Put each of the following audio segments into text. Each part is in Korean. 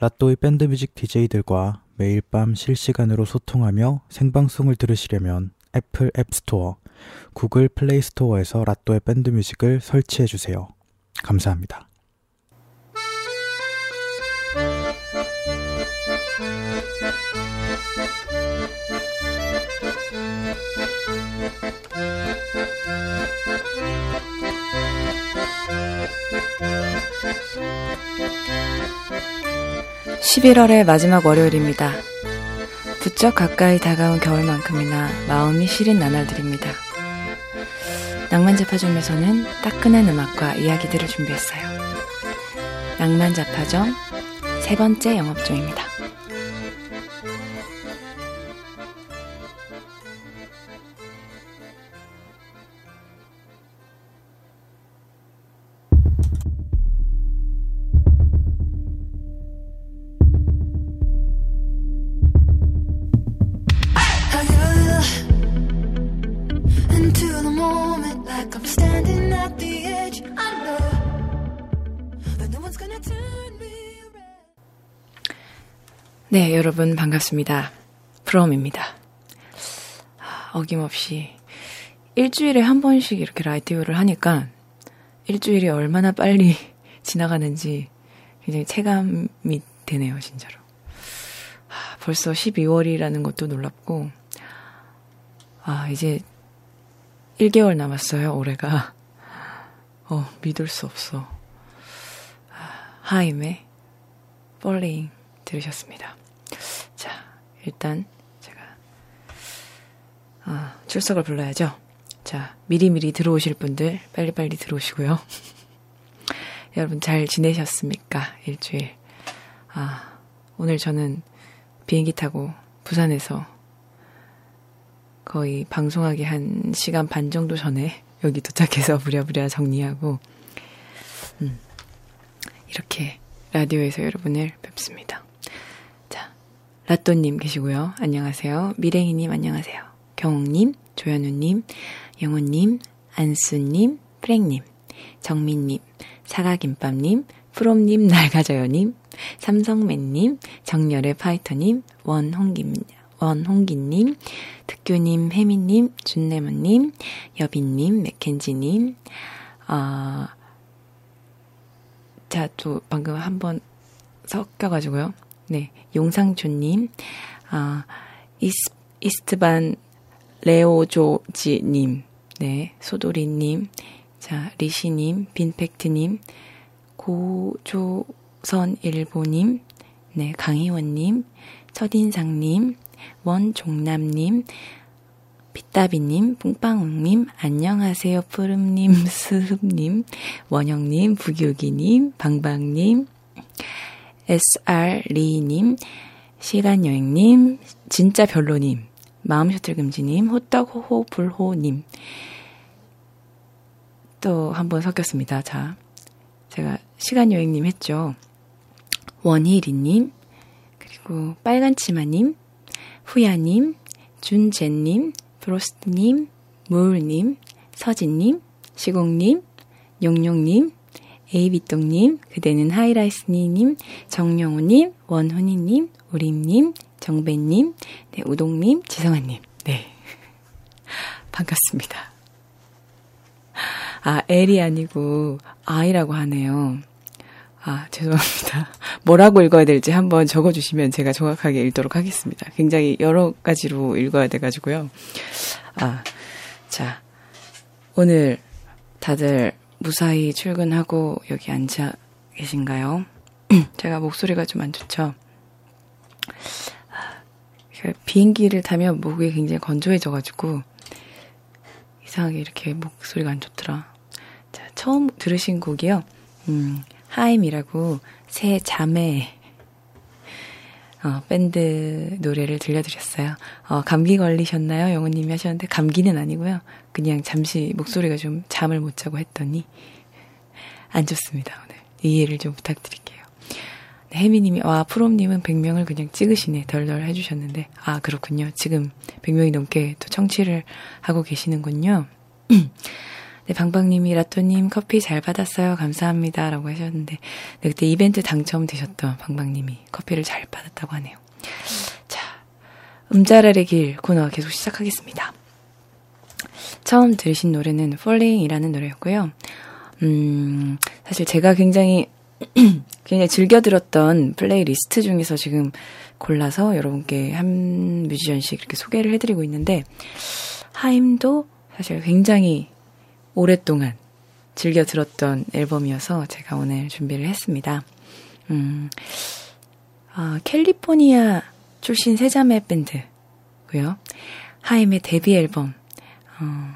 라또의 밴드뮤직 DJ들과 매일 밤 실시간으로 소통하며 생방송을 들으시려면 애플 앱스토어, 구글 플레이스토어에서 라또의 밴드뮤직을 설치해 주세요. 감사합니다. (11월의) 마지막 월요일입니다. 부쩍 가까이 다가온 겨울만큼이나 마음이 시린 나날들입니다. 낭만자파점에서는 따끈한 음악과 이야기들을 준비했어요. 낭만자파점 세 번째 영업 중입니다. 네, 여러분 반갑습니다. 프롬입니다. 아, 어김없이 일주일에 한 번씩 이렇게 라디오를 하니까 일주일이 얼마나 빨리 지나가는지 굉장히 체감이 되네요, 진짜로. 아, 벌써 12월이라는 것도 놀랍고, 아, 이제 1개월 남았어요, 올해가. 어, 믿을 수 없어. 아, 하임의 Falling 들으셨습니다. 자, 일단 제가 어, 출석을 불러야죠. 자, 미리미리 들어오실 분들 빨리빨리 들어오시고요. 여러분 잘 지내셨습니까? 일주일. 아, 오늘 저는 비행기 타고 부산에서 거의 방송하기 한 시간 반 정도 전에 여기 도착해서 부랴부랴 정리하고, 음, 이렇게 라디오에서 여러분을 뵙습니다. 라또님 계시고요. 안녕하세요. 미랭이님 안녕하세요. 경옥님, 조현우님, 영호님, 안수님, 프랭님, 정민님, 사과김밥님, 프롬님, 날가져요님, 삼성맨님, 정열의 파이터님, 원홍김, 원홍기님, 특규님, 혜미님, 준레몬님, 여빈님, 맥켄지님, 아, 자, 또 방금 한번 섞여가지고요. 네, 용상조님, 아, 이스, 이스트반 레오조지님, 네, 소도리님, 자, 리시님, 빈팩트님, 고조선일보님, 네, 강희원님, 첫인상님, 원종남님, 빗다비님, 뿡빵님, 안녕하세요, 푸름님, 스흡님, 원영님, 부교기님, 방방님, SR 리님, 시간여행님, 진짜 별로님, 마음 셔틀 금지님, 호떡 호호 불호님. 또 한 번 섞였습니다. 자, 제가 시간여행님 했죠. 원희리님, 그리고 빨간치마님, 후야님, 준재님, 프로스트님, 무울님, 서진님, 시공님, 용용님, 에이비똥님, 그대는 하이라이스니님, 정영우님, 원훈이님, 우림님, 정배님, 네, 우동님, 지성아님. 네. 반갑습니다. 아, L이 아니고 I라고 하네요. 아, 죄송합니다. 뭐라고 읽어야 될지 한번 적어주시면 제가 정확하게 읽도록 하겠습니다. 굉장히 여러 가지로 읽어야 돼가지고요. 아, 자, 오늘 다들 무사히 출근하고 여기 앉아 계신가요? 제가 목소리가 좀 안 좋죠? 비행기를 타면 목이 굉장히 건조해져가지고 이상하게 이렇게 목소리가 안 좋더라. 자, 처음 들으신 곡이요. 음, 하임이라고 새 자매 어, 밴드 노래를 들려드렸어요. 어, 감기 걸리셨나요? 영호님이 하셨는데 감기는 아니고요. 그냥 잠시 목소리가 좀 잠을 못 자고 했더니 안 좋습니다. 오늘 이해를 좀 부탁드릴게요. 네, 혜미님이 와 프롬님은 100명을 그냥 찍으시네 덜덜 해주셨는데 아 그렇군요. 지금 100명이 넘게 또 청취를 하고 계시는군요. 네, 방방님이 라또님 커피 잘 받았어요. 감사합니다. 라고 하셨는데, 네, 그때 이벤트 당첨되셨던 방방님이 커피를 잘 받았다고 하네요. 자, 음잘알의 길 코너 계속 시작하겠습니다. 처음 들으신 노래는 Falling이라는 노래였고요. 음, 사실 제가 굉장히 굉장히 즐겨 들었던 플레이리스트 중에서 지금 골라서 여러분께 한 뮤지션씩 이렇게 소개를 해드리고 있는데 하임도 사실 굉장히 오랫동안 즐겨 들었던 앨범이어서 제가 오늘 준비를 했습니다. 음, 아, 캘리포니아 출신 세자매 밴드고요. 하임의 데뷔 앨범 어,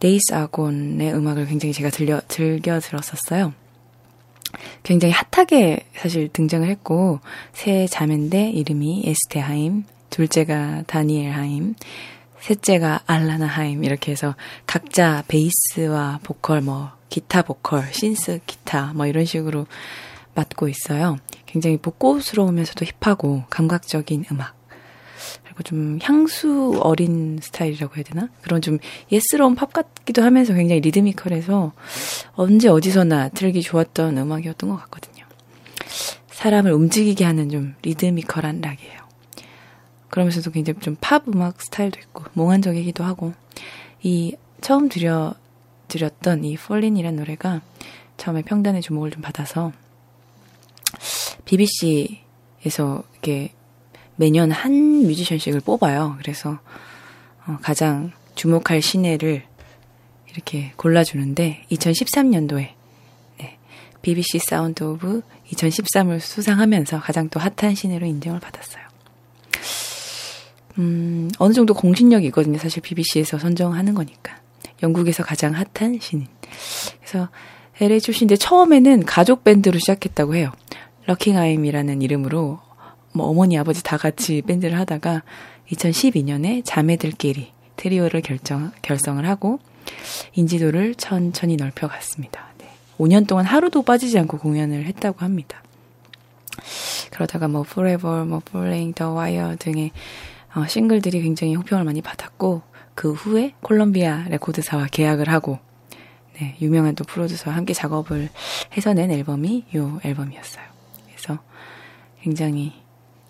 Days Are Gone의 음악을 굉장히 제가 들려 즐겨 들었었어요. 굉장히 핫하게 사실 등장을 했고 새 자매인데 이름이 에스테 하임, 둘째가 다니엘 하임, 셋째가 알라나 하임 이렇게 해서 각자 베이스와 보컬 뭐 기타 보컬, 신스 기타 뭐 이런 식으로 맡고 있어요. 굉장히 복고스러우면서도 힙하고 감각적인 음악. 그리고 좀 향수 어린 스타일이라고 해야 되나? 그런 좀 예스러운 팝 같기도 하면서 굉장히 리드미컬해서 언제 어디서나 들기 좋았던 음악이었던 것 같거든요. 사람을 움직이게 하는 좀 리드미컬한 락이에요. 그러면서도 굉장히 좀 팝 음악 스타일도 있고 몽환적이기도 하고 이 처음 들려 드렸던 이 Falling이라는 노래가 처음에 평단의 주목을 좀 받아서 BBC에서 이렇게 매년 한 뮤지션씩을 뽑아요. 그래서 어, 가장 주목할 신예를 이렇게 골라주는데 2013년도에 네, BBC Sound of 2013을 수상하면서 가장 또 핫한 신예로 인정을 받았어요. 음, 어느 정도 공신력이 있거든요. 사실 BBC에서 선정하는 거니까. 영국에서 가장 핫한 신인. 그래서 LA 출신인데 처음에는 가족 밴드로 시작했다고 해요. Rockinhaim이라는 이름으로 뭐 어머니 아버지 다 같이 밴드를 하다가 2012년에 자매들끼리 트리오를 결정 결성을 하고 인지도를 천천히 넓혀갔습니다. 네. 5년 동안 하루도 빠지지 않고 공연을 했다고 합니다. 그러다가 뭐 Forever, 뭐 Falling, The Wire 등의 어, 싱글들이 굉장히 호평을 많이 받았고 그 후에 콜롬비아 레코드사와 계약을 하고 네, 유명한 또 프로듀서와 함께 작업을 해서 낸 앨범이 이 앨범이었어요. 그래서 굉장히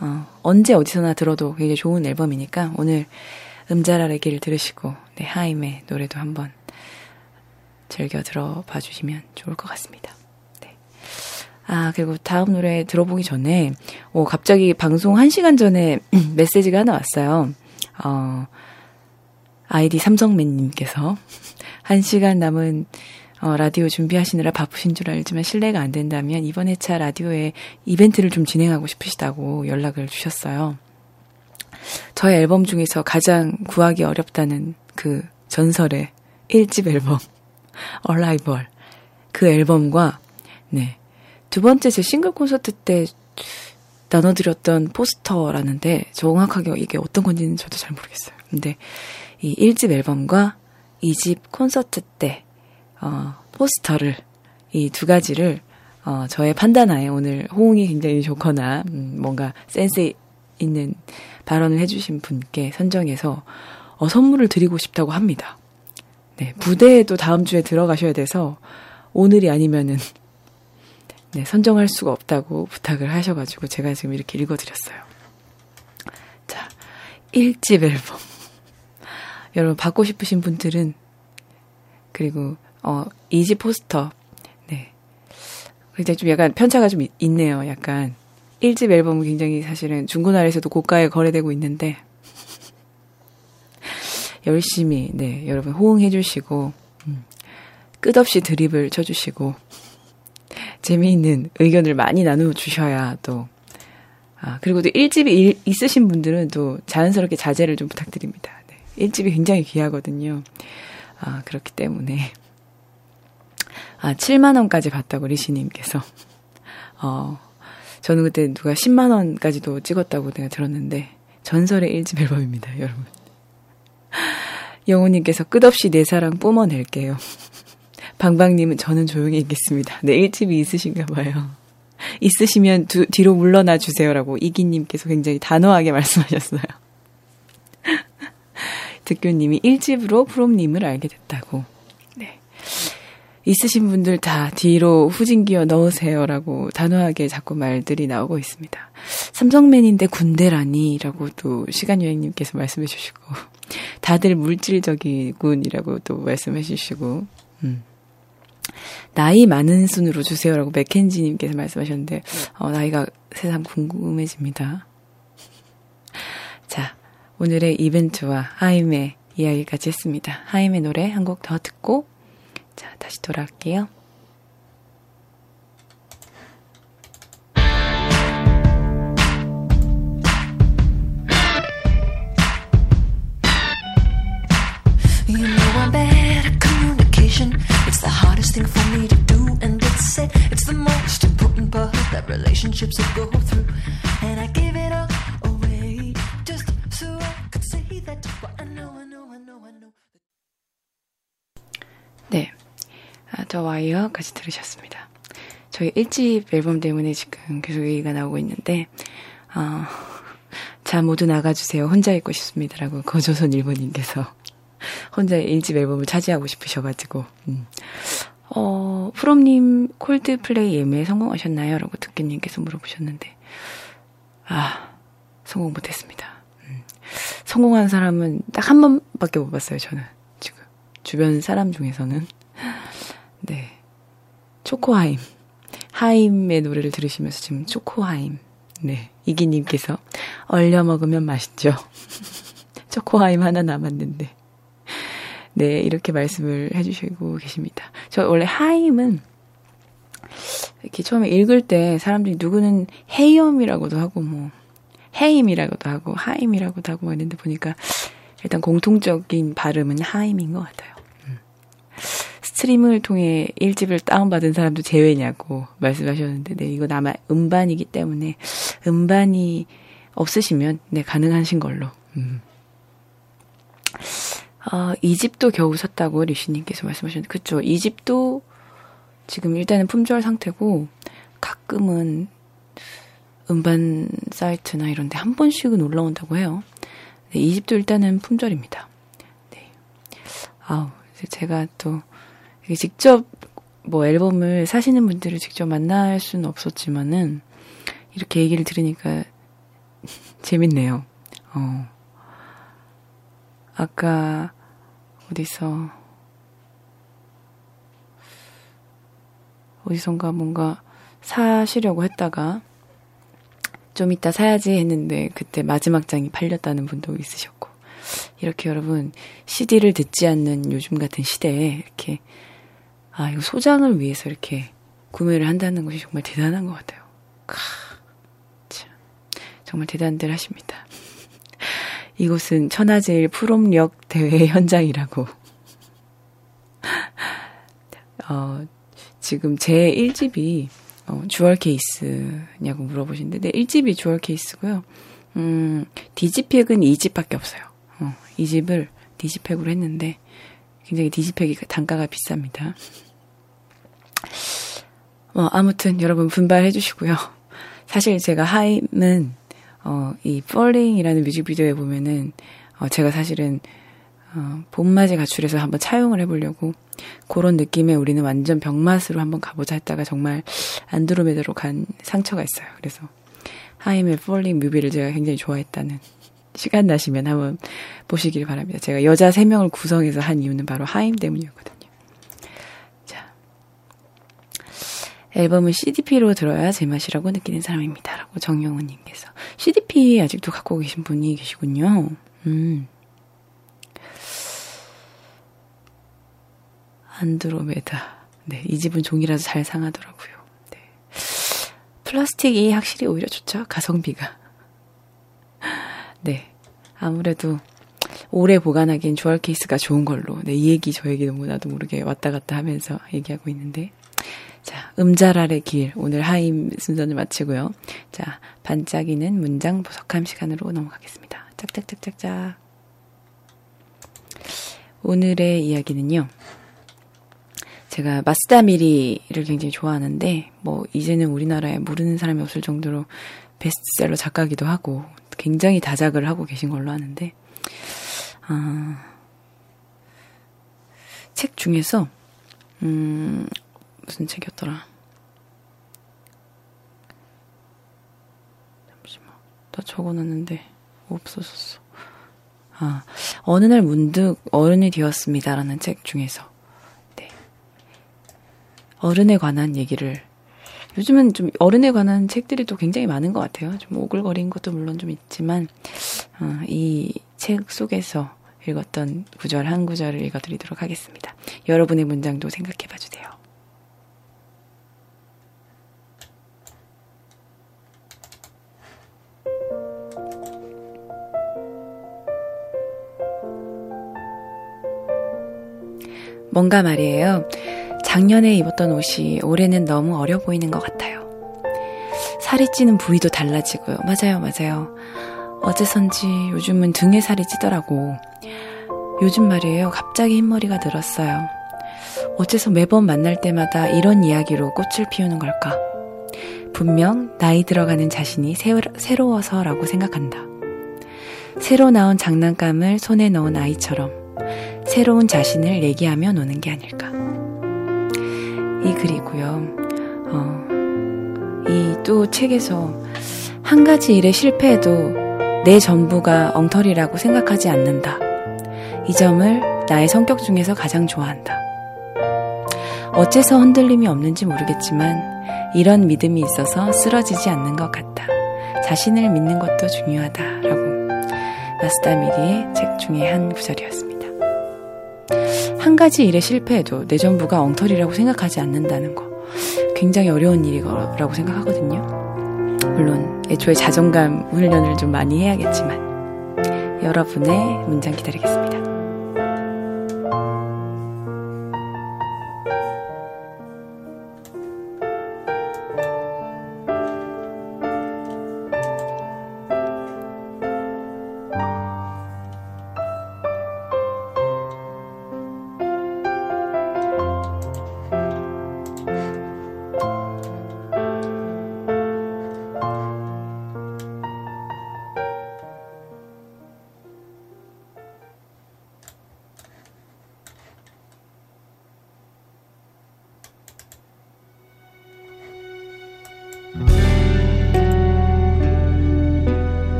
어, 언제 어디서나 들어도 굉장히 좋은 앨범이니까 오늘 길을 들으시고 네, 하임의 노래도 한번 즐겨 들어봐 주시면 좋을 것 같습니다. 네. 아, 그리고 다음 노래 들어보기 전에, 어, 갑자기 방송 1시간 전에 메시지가 하나 왔어요. 어, 아이디 삼성맨님께서 1시간 남은 어, 라디오 준비하시느라 바쁘신 줄 알지만 실례가 안 된다면 이번 회차 라디오에 이벤트를 좀 진행하고 싶으시다고 연락을 주셨어요. 저의 앨범 중에서 가장 구하기 어렵다는 그 전설의 1집 앨범, Arrival. 그 앨범과, 네. 두 번째 제 싱글 콘서트 때 나눠드렸던 포스터라는데 정확하게 이게 어떤 건지는 저도 잘 모르겠어요. 근데 이 1집 앨범과 2집 콘서트 때 어, 포스터를 이 두 가지를 어, 저의 판단하에 오늘 호응이 굉장히 좋거나 음, 뭔가 센스 있는 발언을 해주신 분께 선정해서 어, 선물을 드리고 싶다고 합니다. 네, 부대에도 다음 주에 들어가셔야 돼서 오늘이 아니면은 네, 선정할 수가 없다고 부탁을 하셔가지고 제가 지금 이렇게 읽어드렸어요. 자, 1집 앨범. 여러분 받고 싶으신 분들은 그리고 어, 이지 포스터. 네. 굉장히 좀 약간 편차가 좀 있네요. 약간. 1집 앨범은 굉장히 사실은 중고나라에서도 고가에 거래되고 있는데, 열심히, 네, 여러분 호응해 주시고, 음, 끝없이 드립을 쳐주시고, 재미있는 의견을 많이 나누어 주셔야 또, 아, 그리고 또 1집이 있으신 분들은 또 자연스럽게 자제를 좀 부탁드립니다. 네, 1집이 굉장히 귀하거든요. 아, 그렇기 때문에. 아, 7만원까지 받다고 리시님께서. 어, 저는 그때 누가 10만원까지도 찍었다고 내가 들었는데, 전설의 1집 앨범입니다, 여러분. 영호님께서 끝없이 내 사랑 뿜어낼게요. 방방님은 저는 조용히 있겠습니다. 네, 1집이 있으신가 봐요. 있으시면 두, 뒤로 물러나 주세요라고 이기님께서 굉장히 단호하게 말씀하셨어요. 득교님이 1집으로 프롬님을 알게 됐다고. 네. 있으신 분들 다 뒤로 후진 기어 넣으세요라고 단호하게 자꾸 말들이 나오고 있습니다. 삼성맨인데 군대라니라고 또 시간 여행님께서 말씀해 주시고 다들 물질적이군이라고 또 말씀해 주시고 음. 나이 많은 순으로 주세요라고 맥켄지님께서 말씀하셨는데 어, 나이가 새삼 궁금해집니다. 자 오늘의 이벤트와 하임의 이야기까지 했습니다. 하임의 노래 한 곡 더 듣고 자, 다시 돌아올게요. Communication. It's the hardest thing for me to do, and it's it. It's the most important part that relationships will go through. And I give it all away just so I could say that. But I know, I know, I know, I know. 네. 아, 더 와이어까지 들으셨습니다. 저희 1집 앨범 때문에 지금 계속 얘기가 나오고 있는데, 어, 자, 모두 나가주세요. 혼자 있고 싶습니다라고 거조선 일본인께서 혼자 1집 앨범을 차지하고 싶으셔가지고, 음. 어, 프롬님 콜드플레이 예매에 성공하셨나요? 라고 듣기님께서 물어보셨는데, 아, 성공 못했습니다. 음. 성공한 사람은 딱 한 번밖에 못 봤어요, 저는. 지금. 주변 사람 중에서는. 네. 초코하임. 하임의 노래를 들으시면서 지금 초코하임. 네. 이기님께서 얼려 먹으면 맛있죠. 초코하임 하나 남았는데. 네. 이렇게 말씀을 해주시고 계십니다. 저 원래 하임은 이렇게 처음에 읽을 때 사람들이 누구는 헤이엄이라고도 하고 뭐 헤임이라고도 하고 하임이라고도 하고 있는데 보니까 일단 공통적인 발음은 하임인 것 같아요. 스트림을 통해 1집을 다운받은 사람도 제외냐고 말씀하셨는데, 네, 이건 아마 음반이기 때문에, 음반이 없으시면, 네, 가능하신 걸로. 음. 어, 2집도 겨우 샀다고 리슈님께서 말씀하셨는데, 그쵸. 2집도 지금 일단은 품절 상태고, 가끔은 음반 사이트나 이런 데 한 번씩은 올라온다고 해요. 네, 2집도 일단은 품절입니다. 네. 아우, 제가 또, 직접 뭐 앨범을 사시는 분들을 직접 만날 수는 없었지만은 이렇게 얘기를 들으니까 재밌네요. 어. 아까 어디서 어디선가 뭔가 사시려고 했다가 좀 이따 사야지 했는데 그때 마지막 장이 팔렸다는 분도 있으셨고 이렇게 여러분 CD를 듣지 않는 요즘 같은 시대에 이렇게 아, 이거 소장을 위해서 이렇게 구매를 한다는 것이 정말 대단한 것 같아요. 카, 참, 정말 대단들 하십니다. 이곳은 천하제일 프롬력 대회 현장이라고. 어, 지금 제 1집이 어, 주얼 케이스냐고 물어보시는데, 네, 1집이 주얼 케이스고요. 음, 디지팩은 2집밖에 없어요. 어, 2집을 디지팩으로 했는데, 굉장히 디지팩이 단가가 비쌉니다. 어, 아무튼 여러분 분발해 주시고요. 사실 제가 하임은 어, 이 Falling이라는 뮤직비디오에 보면은 어, 제가 사실은 어, 봄맞이 가출해서 한번 차용을 해보려고 그런 느낌에 우리는 완전 병맛으로 한번 가보자 했다가 정말 안드로메다로 간 상처가 있어요. 그래서 하임의 Falling 뮤비를 제가 굉장히 좋아했다는 시간 나시면 한번 보시길 바랍니다. 제가 여자 3명을 구성해서 한 이유는 바로 하임 때문이었거든요. 앨범은 CDP로 들어야 제맛이라고 느끼는 사람입니다. 라고 정영훈님께서. CDP 아직도 갖고 계신 분이 계시군요. 음. 안드로메다. 네, 이 집은 종이라서 잘 상하더라고요. 네. 플라스틱이 확실히 오히려 좋죠. 가성비가. 네. 아무래도 오래 보관하기엔 주얼 케이스가 좋은 걸로. 네, 이 얘기 저 얘기 너무 나도 모르게 왔다 갔다 하면서 얘기하고 있는데. 자, 음자랄의 길. 오늘 하임 순서를 마치고요. 자, 반짝이는 문장 보석함 시간으로 넘어가겠습니다. 짝짝짝짝짝. 오늘의 이야기는요. 제가 마스다 미리를 굉장히 좋아하는데, 뭐, 이제는 우리나라에 모르는 사람이 없을 정도로 베스트셀러 작가기도 하고, 굉장히 다작을 하고 계신 걸로 아는데, 아, 책 중에서 음, 무슨 책이었더라. 잠시만. 나 적어놨는데, 없어졌어. 아, 어느 날 문득 어른이 되었습니다라는 책 중에서, 네. 어른에 관한 얘기를, 요즘은 좀 어른에 관한 책들이 또 굉장히 많은 것 같아요. 좀 오글거린 것도 물론 좀 있지만, 어, 이책 속에서 읽었던 구절 한 구절을 읽어드리도록 하겠습니다. 여러분의 문장도 생각해 봐 주세요. 뭔가 말이에요. 작년에 입었던 옷이 올해는 너무 어려 보이는 것 같아요. 살이 찌는 부위도 달라지고요. 맞아요, 맞아요. 어째선지 요즘은 등에 살이 찌더라고. 요즘 말이에요. 갑자기 흰머리가 늘었어요. 어째서 매번 만날 때마다 이런 이야기로 꽃을 피우는 걸까? 분명 나이 들어가는 자신이 새로워서라고 생각한다. 새로 나온 장난감을 손에 넣은 아이처럼 새로운 자신을 얘기하며 노는 게 아닐까. 이 글이고요. 어, 이 또 책에서 한 가지 일에 실패해도 내 전부가 엉터리라고 생각하지 않는다. 이 점을 나의 성격 중에서 가장 좋아한다. 어째서 흔들림이 없는지 모르겠지만 이런 믿음이 있어서 쓰러지지 않는 것 같다. 자신을 믿는 것도 중요하다라고 마스다 미리의 책 중에 한 구절이었습니다. 한 가지 일에 실패해도 내 전부가 엉터리라고 생각하지 않는다는 거 굉장히 어려운 일이라고 생각하거든요. 물론 애초에 자존감 훈련을 좀 많이 해야겠지만 여러분의 문장 기다리겠습니다.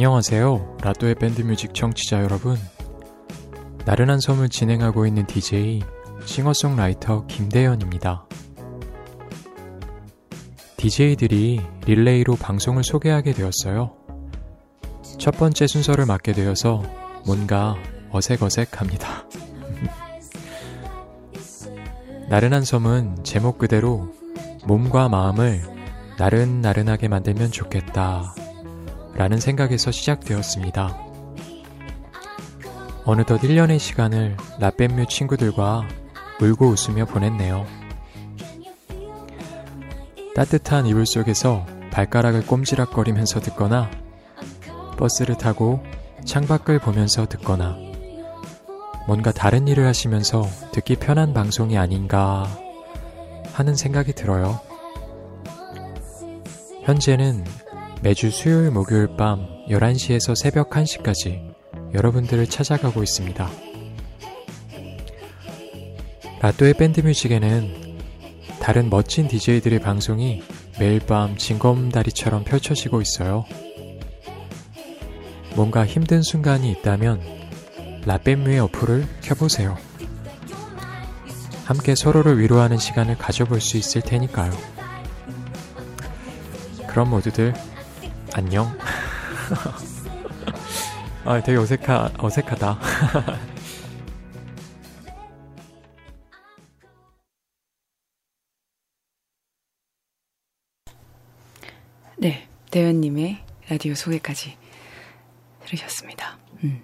안녕하세요. 라또의 밴드뮤직 청취자 여러분. 나른한 섬을 진행하고 있는 DJ 싱어송라이터 김대현입니다. DJ들이 릴레이로 방송을 소개하게 되었어요. 첫 번째 순서를 맡게 되어서 뭔가 어색어색합니다. 나른한 섬은 제목 그대로 몸과 마음을 나른나른하게 만들면 좋겠다 라는 생각에서 시작되었습니다. 어느덧 1년의 시간을 라뱀뮤 친구들과 울고 웃으며 보냈네요. 따뜻한 이불 속에서 발가락을 꼼지락거리면서 듣거나 버스를 타고 창밖을 보면서 듣거나 뭔가 다른 일을 하시면서 듣기 편한 방송이 아닌가 하는 생각이 들어요. 현재는 매주 수요일 목요일 밤 11시에서 새벽 1시까지 여러분들을 찾아가고 있습니다. 라또의 밴드뮤직에는 다른 멋진 DJ들의 방송이 매일 밤 징검다리처럼 펼쳐지고 있어요. 뭔가 힘든 순간이 있다면 라뱀뮤의 어플을 켜보세요. 함께 서로를 위로하는 시간을 가져볼 수 있을 테니까요. 그럼 모두들 안녕. 아, 되게 어색하, 어색하다. 네, 대현님의 라디오 소개까지 들으셨습니다. 음.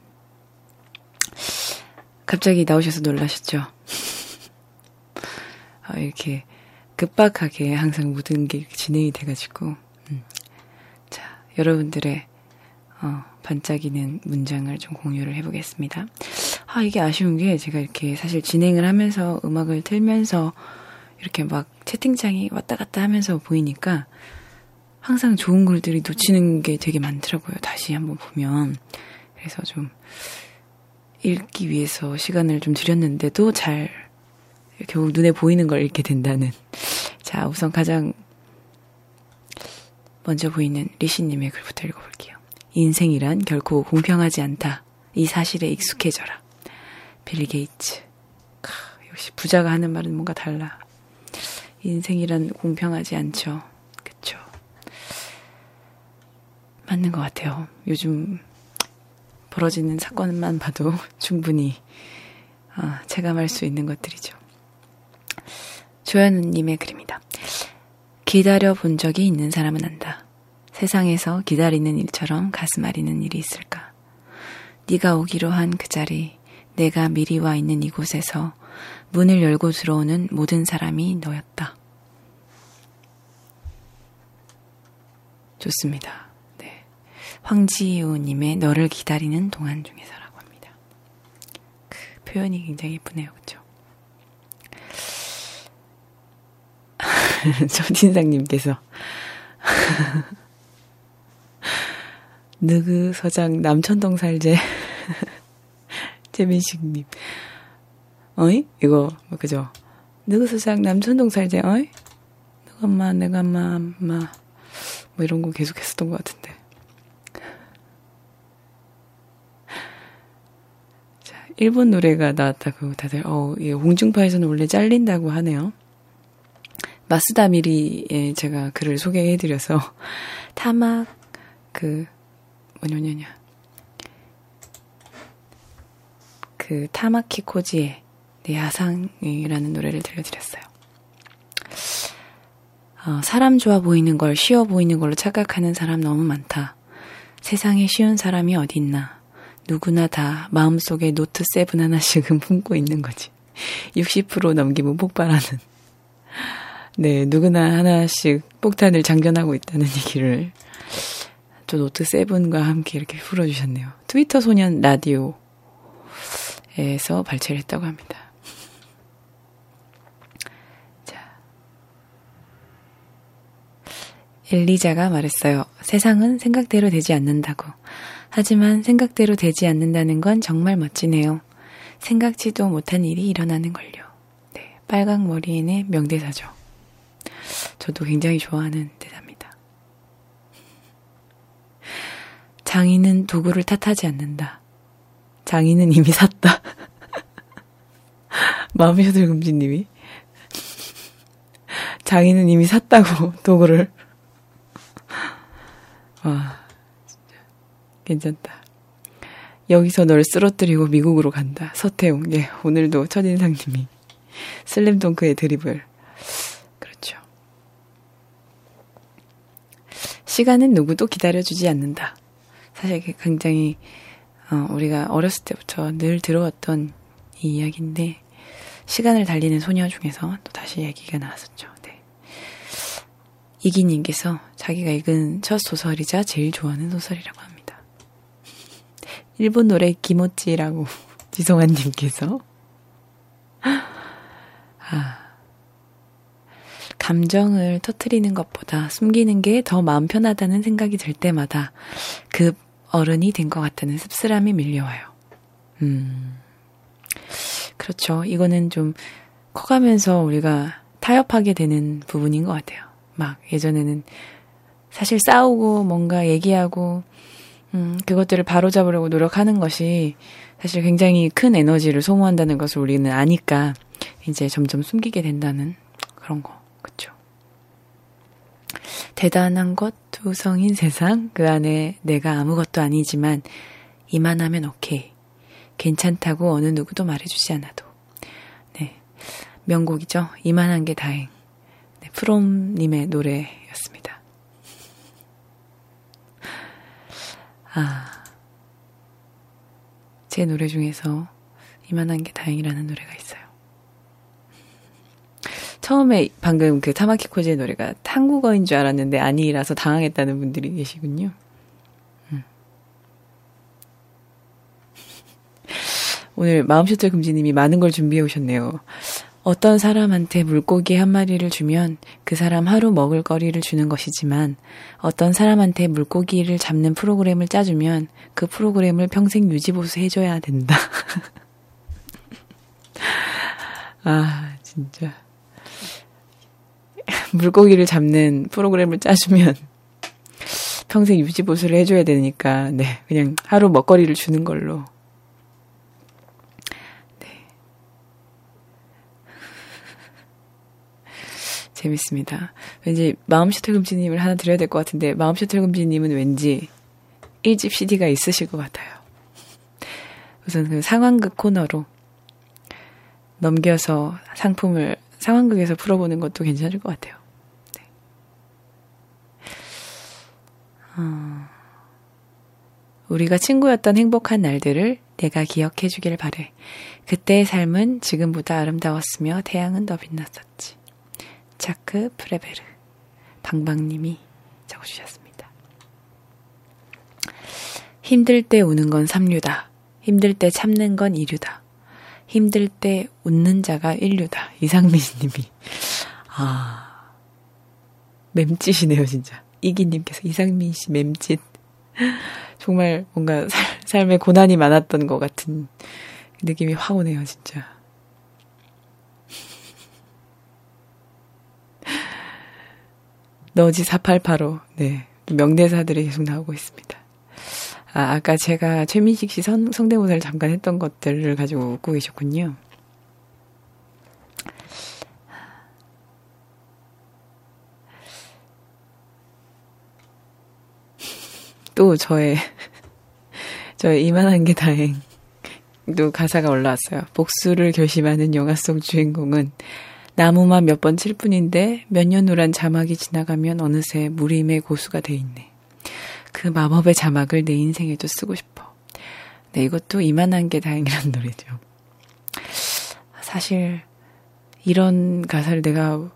갑자기 나오셔서 놀라셨죠? 아, 이렇게 급박하게 항상 모든 게 진행이 돼가지고, 음. 여러분들의 어, 반짝이는 문장을 좀 공유를 해보겠습니다. 아, 이게 아쉬운 게 제가 이렇게 사실 진행을 하면서 음악을 틀면서 이렇게 막 채팅창이 왔다 갔다 하면서 보이니까 항상 좋은 글들이 놓치는 게 되게 많더라고요. 다시 한번 보면. 그래서 좀 읽기 위해서 시간을 좀 들였는데도 잘 결국 눈에 보이는 걸 읽게 된다는. 자, 우선 가장 먼저 보이는 리시님의 글부터 읽어볼게요. 인생이란 결코 공평하지 않다. 이 사실에 익숙해져라. 빌리 게이츠. 크, 역시 부자가 하는 말은 뭔가 달라. 인생이란 공평하지 않죠. 그쵸. 맞는 것 같아요. 요즘 벌어지는 사건만 봐도 충분히 아, 체감할 수 있는 것들이죠. 조현우님의 글입니다. 기다려 본 적이 있는 사람은 안다. 세상에서 기다리는 일처럼 가슴 아리는 일이 있을까? 네가 오기로 한 그 자리, 내가 미리 와 있는 이곳에서 문을 열고 들어오는 모든 사람이 너였다. 좋습니다. 네. 황지우님의 너를 기다리는 동안 중에서라고 합니다. 그 표현이 굉장히 예쁘네요. 그쵸? 조진상님께서. 느그 서장 남천동 살제. 재민식님. 어이? 이거 뭐 그죠? 느그 서장 남천동 살제 어이? 내가 마 내가 마마. 뭐 이런 거 계속 했었던 것 같은데. 자 일본 노래가 나왔다고 다들 어 예, 홍중파에서는 원래 잘린다고 하네요 마스다 미리에 제가 글을 소개해드려서 타막 그 뭐냐냐냐 그 타마키 코지의 내 야상이라는 노래를 들려드렸어요. 어, 사람 좋아 보이는 걸 쉬워 보이는 걸로 착각하는 사람 너무 많다. 세상에 쉬운 사람이 어딨나. 누구나 다 마음속에 노트 세븐 하나씩은 품고 있는 거지. 60% 넘기면 폭발하는. 네, 누구나 하나씩 폭탄을 장전하고 있다는 얘기를 또 노트 세븐과 함께 이렇게 풀어주셨네요. 트위터 소년 라디오에서 발췌를 했다고 합니다. 자. 엘리자가 말했어요. 세상은 생각대로 되지 않는다고. 하지만 생각대로 되지 않는다는 건 정말 멋지네요. 생각지도 못한 일이 일어나는 걸요. 네, 빨강 머리에는 명대사죠. 저도 굉장히 좋아하는 대사. 장인은 도구를 탓하지 않는다. 장인은 이미 샀다. 마음의 효들금지님이 장인은 이미 샀다고 도구를. 와, 진짜 괜찮다. 여기서 널 쓰러뜨리고 미국으로 간다. 서태웅. 예, 오늘도 첫인상님이 슬램덩크의 드립을. 그렇죠. 시간은 누구도 기다려주지 않는다. 사실 굉장히 어, 우리가 어렸을 때부터 늘 들어왔던 이 이야기인데 시간을 달리는 소녀 중에서 또 다시 얘기가 나왔었죠. 네. 이기님께서 자기가 읽은 첫 소설이자 제일 좋아하는 소설이라고 합니다. 일본 노래 기모찌라고 지성환님께서 아, 감정을 터트리는 것보다 숨기는 게 더 마음 편하다는 생각이 들 때마다 그 어른이 된 것 같다는 씁쓸함이 밀려와요. 음, 그렇죠. 이거는 좀 커가면서 우리가 타협하게 되는 부분인 것 같아요. 막 예전에는 사실 싸우고 뭔가 얘기하고 음, 그것들을 바로잡으려고 노력하는 것이 사실 굉장히 큰 에너지를 소모한다는 것을 우리는 아니까 이제 점점 숨기게 된다는 그런 거. 그쵸. 대단한 것 두성인 세상 그 안에 내가 아무것도 아니지만 이만하면 오케이. 괜찮다고 어느 누구도 말해주지 않아도. 네. 명곡이죠. 이만한 게 다행. 네, 프롬님의 노래였습니다. 아. 제 노래 중에서 이만한 게 다행이라는 노래가 있어요. 처음에 방금 그 타마키 코지의 노래가 한국어인 줄 알았는데 아니라서 당황했다는 분들이 계시군요. 음. 오늘 마음셔틀 금지님이 많은 걸 준비해 오셨네요. 어떤 사람한테 물고기 한 마리를 주면 그 사람 하루 먹을 거리를 주는 것이지만 어떤 사람한테 물고기를 잡는 프로그램을 짜주면 그 프로그램을 평생 유지보수 해줘야 된다. 아, 진짜. 물고기를 잡는 프로그램을 짜주면 평생 유지보수를 해줘야 되니까, 네, 그냥 하루 먹거리를 주는 걸로. 재밌습니다. 왠지 마음 셔틀 금지님을 하나 드려야 될 것 같은데 마음 셔틀 금지님은 왠지 1집 CD가 있으실 것 같아요. 우선 그 상황극 코너로 넘겨서 상품을 상황극에서 풀어보는 것도 괜찮을 것 같아요. 네. 어, 우리가 친구였던 행복한 날들을 내가 기억해 주길 바래. 그때의 삶은 지금보다 아름다웠으며 태양은 더 빛났었지. 자크 프레베르 방방님이 적어주셨습니다. 힘들 때 우는 건 삼류다. 힘들 때 참는 건 이류다. 힘들 때 웃는 자가 인류다. 이상민 님이. 아, 맴짓이네요, 진짜. 이기님께서 이상민 씨 맴짓. 정말 뭔가 살, 삶에 고난이 많았던 것 같은 느낌이 확 오네요, 진짜. 너지 4885. 네. 명대사들이 계속 나오고 있습니다. 아, 아까 제가 최민식 씨 성, 성대모사를 잠깐 했던 것들을 가지고 웃고 계셨군요. 또 저의, 저의 이만한 게 다행. 또 가사가 올라왔어요. 복수를 결심하는 영화 속 주인공은 나무만 몇 번 칠 뿐인데 몇 년 후란 자막이 지나가면 어느새 무림의 고수가 돼 있네. 그 마법의 자막을 내 인생에도 쓰고 싶어. 네, 이것도 이만한 게 다행이란 노래죠. 사실 이런 가사를 내가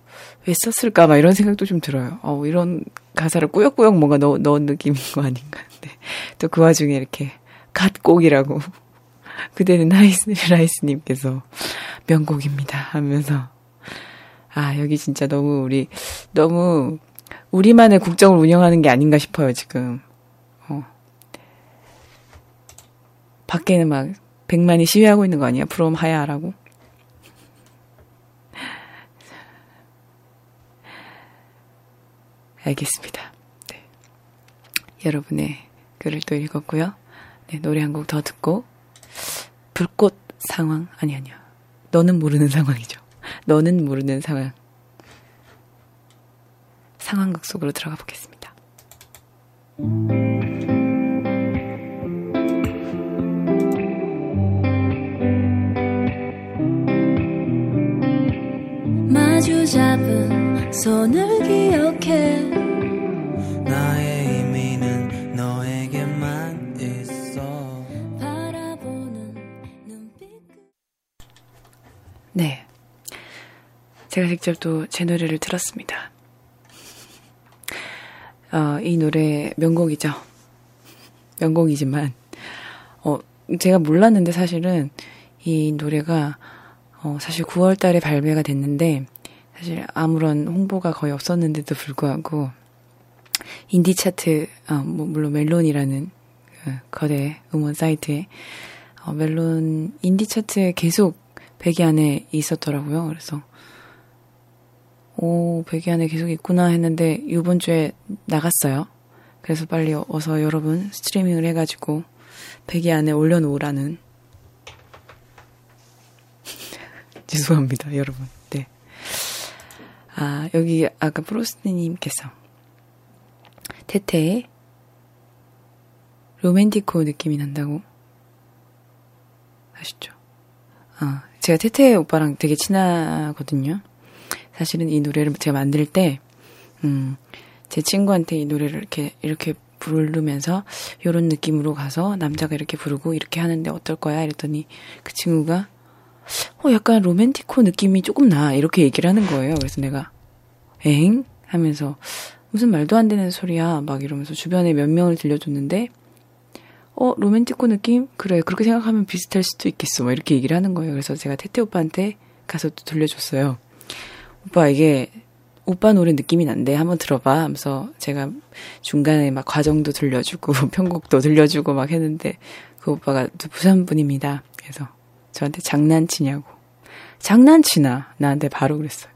왜 썼을까 막 이런 생각도 좀 들어요. 어, 이런 가사를 꾸역꾸역 뭔가 넣, 넣은 느낌인 거 아닌가. 네. 또그 와중에 이렇게 갓곡이라고 그대는 라이스, 라이스님께서 명곡입니다 하면서 아, 여기 진짜 너무 우리, 너무 우리만의 국정을 운영하는 게 아닌가 싶어요, 지금. 어. 밖에는 막 백만이 시위하고 있는 거 아니야? 프롬 하야라고. 알겠습니다. 네. 여러분의 글을 또 읽었고요. 네, 노래 한 곡 더 듣고 불꽃 상황 아니 아니야. 너는 모르는 상황이죠. 너는 모르는 상황. 상황극 속으로 들어가 보겠습니다. 마주 잡은 손을 기억해 나의 의미는 너에게만 있어 바라보는 눈빛 네 제가 직접 또 제 노래를 틀었습니다. 어, 이 노래 명곡이죠. 명곡이지만, 어, 제가 몰랐는데 사실은 이 노래가, 어, 사실 9월 달에 발매가 됐는데, 사실 아무런 홍보가 거의 없었는데도 불구하고, 인디 차트, 어, 뭐, 물론 멜론이라는 그 거대 음원 사이트에, 어, 멜론 인디 차트에 계속 100위 안에 있었더라고요. 그래서, 오, 100위 안에 계속 있구나 했는데, 이번 주에 나갔어요. 그래서 빨리 어서 여러분 스트리밍을 해가지고, 100위 안에 올려놓으라는. 죄송합니다, 여러분. 네. 아, 여기 아까 프로스트님께서, 테테의 로맨티코 느낌이 난다고 하시죠. 아, 제가 테테 오빠랑 되게 친하거든요. 사실은 이 노래를 제가 만들 때, 음, 제 친구한테 이 노래를 이렇게, 이렇게 부르면서, 요런 느낌으로 가서 남자가 이렇게 부르고 이렇게 하는데 어떨 거야? 이랬더니 그 친구가, 어, 약간 로맨티코 느낌이 조금 나. 이렇게 얘기를 하는 거예요. 그래서 내가, 엥? 하면서, 무슨 말도 안 되는 소리야. 막 이러면서 주변에 몇 명을 들려줬는데, 어, 로맨티코 느낌? 그래, 그렇게 생각하면 비슷할 수도 있겠어. 뭐 이렇게 얘기를 하는 거예요. 그래서 제가 태태 오빠한테 가서 또 들려줬어요. 오빠, 이게 오빠 노래 느낌이 난데 한번 들어봐 하면서 제가 중간에 막 과정도 들려주고 편곡도 들려주고 막 했는데 그 오빠가 또 부산 분입니다. 그래서 저한테 장난치냐고. 장난치나? 나한테 바로 그랬어요.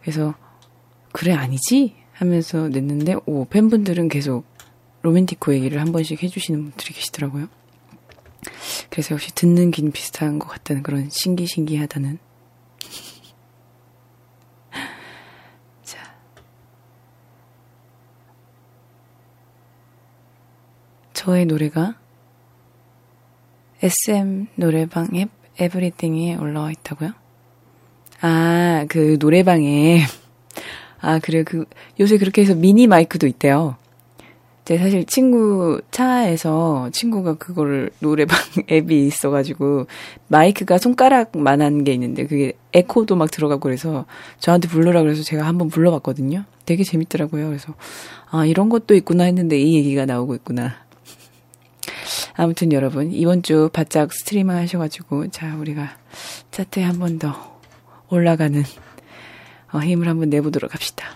그래서 그래 아니지? 하면서 냈는데 오 팬분들은 계속 로맨티코 얘기를 한 번씩 해주시는 분들이 계시더라고요. 그래서 역시 듣는 귀는 비슷한 것 같다는 그런 신기신기하다는. 저의 노래가 SM 노래방 앱 에브리띵에 올라와 있다고요? 아, 그 노래방에 아, 그래 그 요새 그렇게 해서 미니 마이크도 있대요. 제 사실 친구 차에서 친구가 그거를 노래방 앱이 있어 가지고 마이크가 손가락만한 게 있는데 그게 에코도 막 들어가고 그래서 저한테 불러라 그래서 제가 한번 불러 봤거든요. 되게 재밌더라고요. 그래서 아 이런 것도 있구나 했는데 이 얘기가 나오고 있구나. 아무튼 여러분, 이번 주 바짝 스트리머 하셔가지고, 자, 우리가 차트에 한 번 더 올라가는 어, 힘을 한번 내보도록 합시다.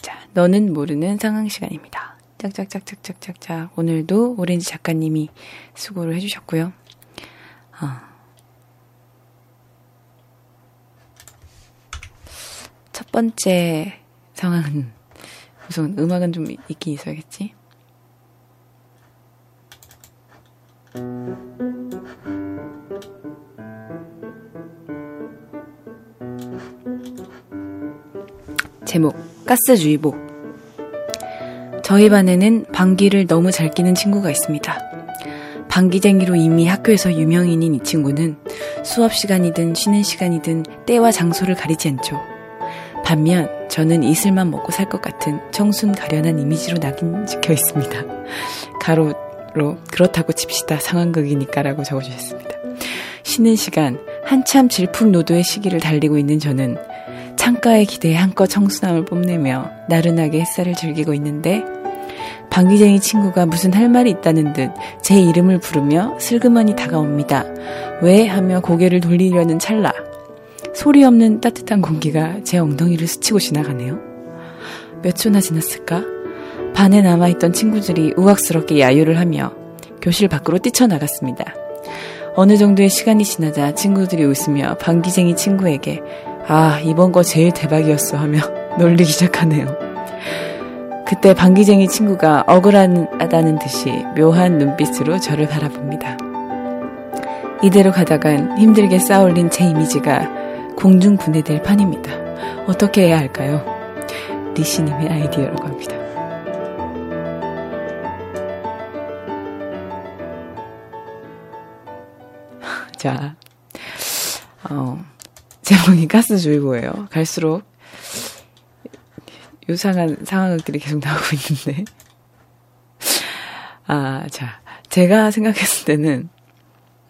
자, 너는 모르는 상황 시간입니다. 짝짝짝짝짝짝짝. 오늘도 오렌지 작가님이 수고를 해주셨고요. 어. 첫 번째 상황은 우선 음악은 좀 있긴 있어야겠지. 제목 가스주의보 저희 반에는 방귀를 너무 잘 끼는 친구가 있습니다. 방귀쟁이로 이미 학교에서 유명인인 이 친구는 수업 시간이든 쉬는 시간이든 때와 장소를 가리지 않죠. 반면 저는 이슬만 먹고 살 것 같은 청순 가련한 이미지로 낙인 찍혀 있습니다. 가로 로 그렇다고 칩시다. 상황극이니까라고 적어주셨습니다. 쉬는 시간 한참 질풍노도의 시기를 달리고 있는 저는 창가에 기대해 한껏 청순함을 뽐내며 나른하게 햇살을 즐기고 있는데 방귀쟁이 친구가 무슨 할 말이 있다는 듯 제 이름을 부르며 슬그머니 다가옵니다. 왜? 하며 고개를 돌리려는 찰나 소리 없는 따뜻한 공기가 제 엉덩이를 스치고 지나가네요. 몇 초나 지났을까? 반에 남아있던 친구들이 우악스럽게 야유를 하며 교실 밖으로 뛰쳐나갔습니다. 어느 정도의 시간이 지나자 친구들이 웃으며 방귀쟁이 친구에게 아, 이번 거 제일 대박이었어 하며 놀리기 시작하네요. 그때 방귀쟁이 친구가 억울하다는 듯이 묘한 눈빛으로 저를 바라봅니다. 이대로 가다간 힘들게 쌓아올린 제 이미지가 공중분해될 판입니다. 어떻게 해야 할까요? 리시님의 아이디어라고 합니다. 자, 어, 제목이 가스주의보예요. 갈수록 유상한 상황들이 계속 나오고 있는데. 아, 자, 제가 생각했을 때는,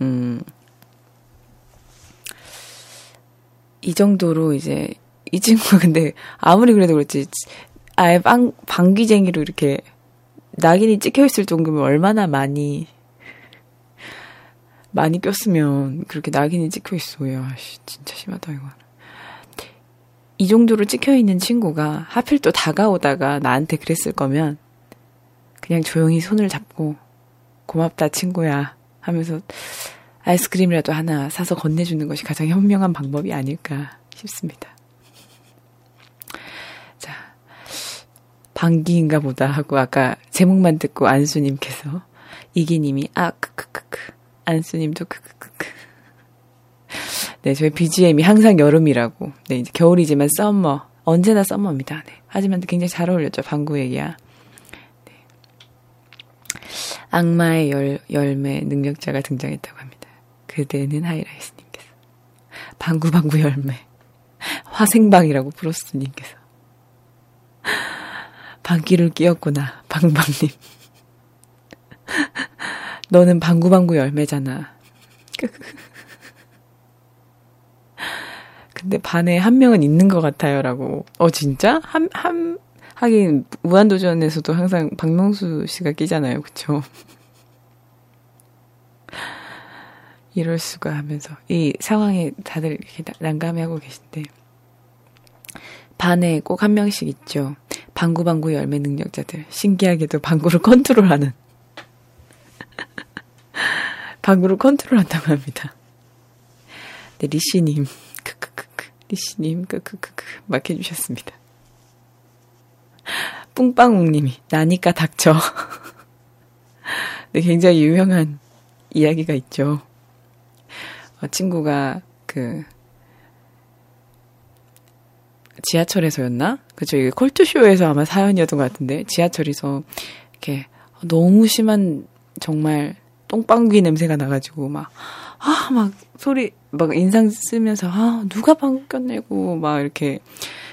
음, 이 정도로 이제, 이 친구가 근데 아무리 그래도 그렇지, 아예 방, 방귀쟁이로 이렇게 낙인이 찍혀 있을 정도면 얼마나 많이 많이 꼈으면 그렇게 낙인이 찍혀 있어. 야, 씨, 진짜 심하다, 이거. 이 정도로 찍혀 있는 친구가 하필 또 다가오다가 나한테 그랬을 거면 그냥 조용히 손을 잡고 고맙다, 친구야. 하면서 아이스크림이라도 하나 사서 건네주는 것이 가장 현명한 방법이 아닐까 싶습니다. 자, 방귀인가 보다 하고 아까 제목만 듣고 안수님께서 이기님이 아, 크크크크. 안수님도 크크크크. 네, 저희 BGM이 항상 여름이라고. 네, 이제 겨울이지만 썸머. 언제나 썸머입니다. 네. 하지만 굉장히 잘 어울렸죠. 방구 얘기야. 네. 악마의 열, 열매 능력자가 등장했다고 합니다. 그대는 하이라이스님께서. 방구방구 열매. 화생방이라고 프로스님께서. 방귀를 끼었구나. 방방님. 너는 방구방구 열매잖아. 근데 반에 한 명은 있는 것 같아요. 라고. 어, 진짜? 한, 한, 하긴 무한도전에서도 항상 박명수 씨가 끼잖아요. 그쵸? 이럴 수가 하면서 이 상황에 다들 이렇게 난감해하고 계신데 반에 꼭 한 명씩 있죠. 방구방구 열매 능력자들. 신기하게도 방구를 컨트롤하는. 방구를 컨트롤 한다고 합니다. 네, 리씨님, 크크크크, 리씨님, 크크크크, 막 해주셨습니다. 뿡빵웅님이, 나니까 닥쳐. 네, 굉장히 유명한 이야기가 있죠. 어, 친구가 그 지하철에서였나? 그쵸, 이게 콜투쇼에서 아마 사연이었던 것 같은데, 지하철에서 이렇게 너무 심한 정말 똥방귀 냄새가 나가지고 막, 아, 막 소리, 막 인상 쓰면서, 아, 누가 방귀 꼈내고, 막 이렇게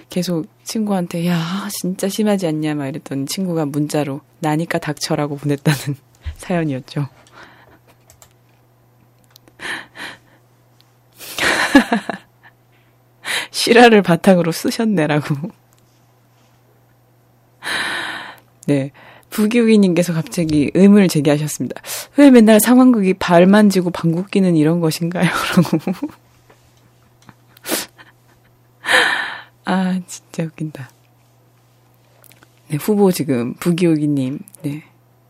계속 친구한테, 야, 진짜 심하지 않냐, 막 이랬더니 친구가 문자로, 나니까 닥쳐라고 보냈다는 사연이었죠. 실화를 바탕으로 쓰셨네라고. 네. 부기욱이님께서 갑자기 의문을 제기하셨습니다. 왜 맨날 상황극이 발 만지고 방귀 끼는 이런 것인가요? 라고. 아, 진짜 웃긴다. 네, 후보 지금 부기욱이님, 네.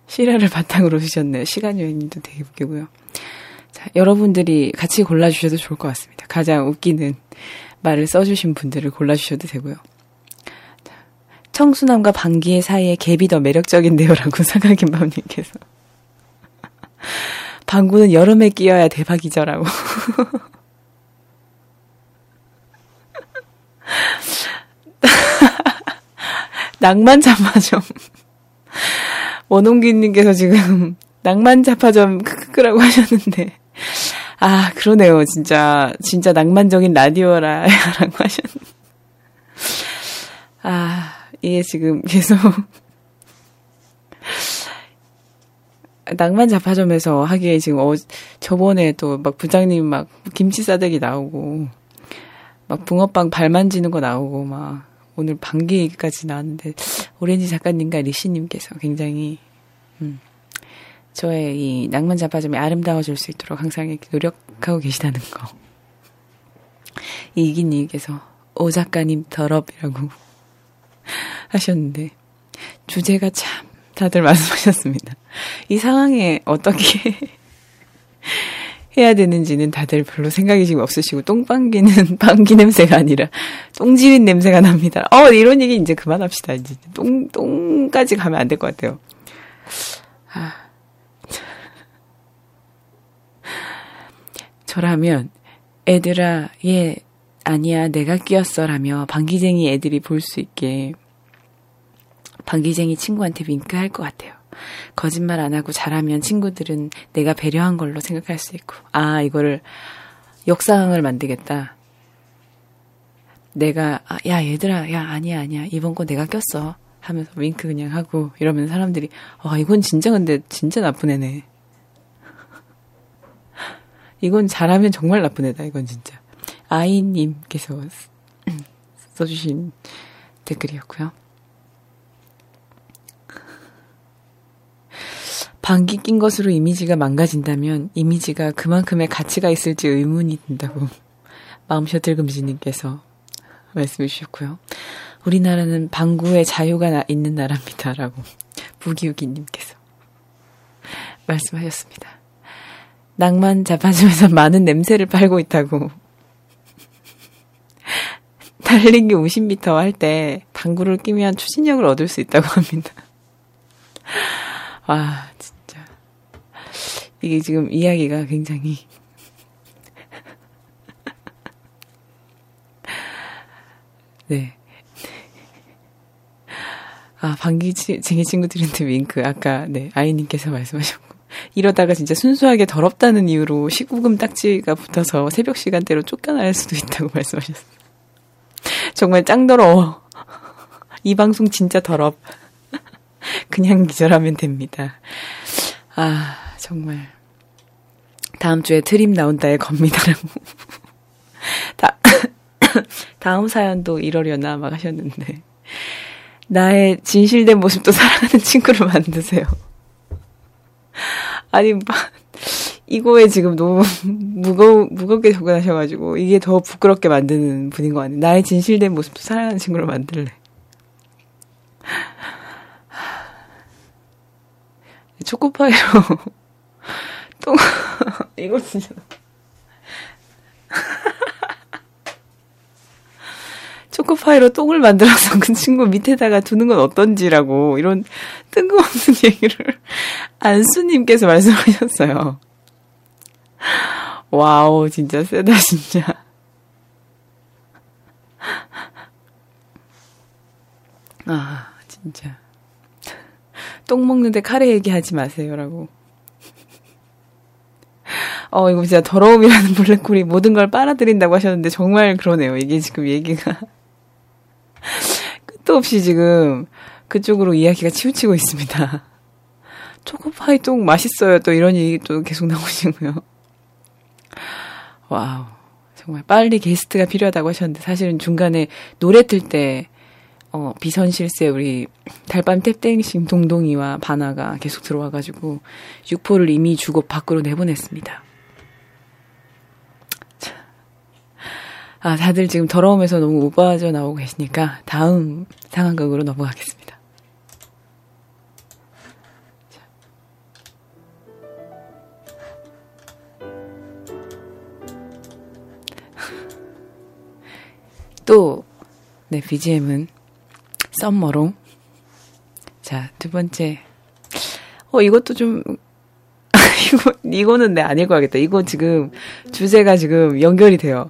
실화를 바탕으로 쓰셨네요. 시간 여행님도 되게 웃기고요. 자, 여러분들이 같이 골라주셔도 좋을 것 같습니다. 가장 웃기는 말을 써주신 분들을 골라주셔도 되고요. 청순함과 방귀의 사이에 갭이 더 매력적인데요라고 사각김밥님께서. 방구는 여름에 끼어야 대박이죠라고. 낭만 잡아점 원홍기님께서 지금 낭만 잡아점 크크크라고 하셨는데. 아, 그러네요. 진짜, 진짜 낭만적인 라디오라, 라고 하셨는데. 아, 이게 지금 계속. 낭만 잡화점에서 하기에 지금 어, 저번에 또 막 부장님 막 김치 싸대기 나오고, 막 붕어빵 발 만지는 거 나오고, 막 오늘 방귀까지 나왔는데, 오렌지 작가님과 리시님께서 굉장히, 음, 저의 이 낭만 잡아점이 아름다워질 수 있도록 항상 이렇게 노력하고 계시다는 거. 이기님께서 오 작가님 더럽이라고 하셨는데 주제가 참 다들 말씀하셨습니다. 이 상황에 어떻게 해야 되는지는 다들 별로 생각이 지금 없으시고 똥방귀는 방귀 냄새가 아니라 똥지윈 냄새가 납니다. 어 이런 얘기 이제 그만합시다. 이제 똥 똥까지 가면 안 될 것 같아요. 아. 저라면 애들아 얘 아니야 내가 끼었어라며 방귀쟁이 애들이 볼 수 있게 방귀쟁이 친구한테 윙크할 것 같아요. 거짓말 안 하고 잘하면 친구들은 내가 배려한 걸로 생각할 수 있고 아 이거를 역상을 만들겠다. 내가 아, 야 얘들아 야 아니야 아니야 이번 거 내가 꼈어 하면서 윙크 그냥 하고 이러면 사람들이 아 이건 진짜 근데 진짜 나쁜 애네. 이건 잘하면 정말 나쁜 애다, 이건 진짜. 아이님께서 써주신 댓글이었고요. 방귀 낀 것으로 이미지가 망가진다면 이미지가 그만큼의 가치가 있을지 의문이 든다고 마음셔틀 금지님께서 말씀해 주셨고요. 우리나라는 방구의 자유가 있는 나라입니다라고 부기우기님께서 말씀하셨습니다. 낭만 잡아주면서 많은 냄새를 빨고 있다고. 달리기 50m 할 때 방구를 끼면 추진력을 얻을 수 있다고 합니다. 와, 진짜. 이게 지금 이야기가 굉장히. 네. 아, 방귀쟁이 친구들한테 윙크. 아까, 네, 아이님께서 말씀하셨고. 이러다가 진짜 순수하게 더럽다는 이유로 19금 딱지가 붙어서 새벽 시간대로 쫓겨날 수도 있다고 말씀하셨어요. 정말 짱 더러워. 이 방송 진짜 더럽. 그냥 기절하면 됩니다. 아, 정말. 다음 주에 트림 나온다에 겁니다라고. 다, 다음 사연도 이러려나 막 하셨는데. 나의 진실된 모습도 사랑하는 친구를 만드세요. 아니, 이거에 지금 너무 무거, 무겁게 접근하셔가지고, 이게 더 부끄럽게 만드는 분인 거 아니에요? 나의 진실된 모습도 사랑하는 친구를 만들래. 초코파이로, 똥, 이거 진짜. 초코파이로 똥을 만들어서 그 친구 밑에다가 두는 건 어떤지라고 이런 뜬금없는 얘기를 안수님께서 말씀하셨어요. 와우, 진짜 세다, 진짜. 아, 진짜. 똥 먹는데 카레 얘기하지 마세요라고. 어, 이거 진짜 더러움이라는 블랙홀이 모든 걸 빨아들인다고 하셨는데 정말 그러네요. 이게 지금 얘기가. 끝도 없이 지금 그쪽으로 이야기가 치우치고 있습니다. 초코파이 똥 맛있어요. 또 이런 얘기 또 계속 나오시고요. 와우. 정말 빨리 게스트가 필요하다고 하셨는데 사실은 중간에 노래 틀 때 어, 비선실세 우리 달밤 탭땡싱 동동이와 바나가 계속 들어와가지고 육포를 이미 주고 밖으로 내보냈습니다. 아, 다들 지금 더러움에서 너무 오빠져 나오고 계시니까 다음 상황극으로 넘어가겠습니다. 또, 네, BGM은 썸머롱. 자, 두 번째. 어, 이것도 좀, 이거, 이거는 내 안 읽어야겠다. 이거 지금 주제가 지금 연결이 돼요.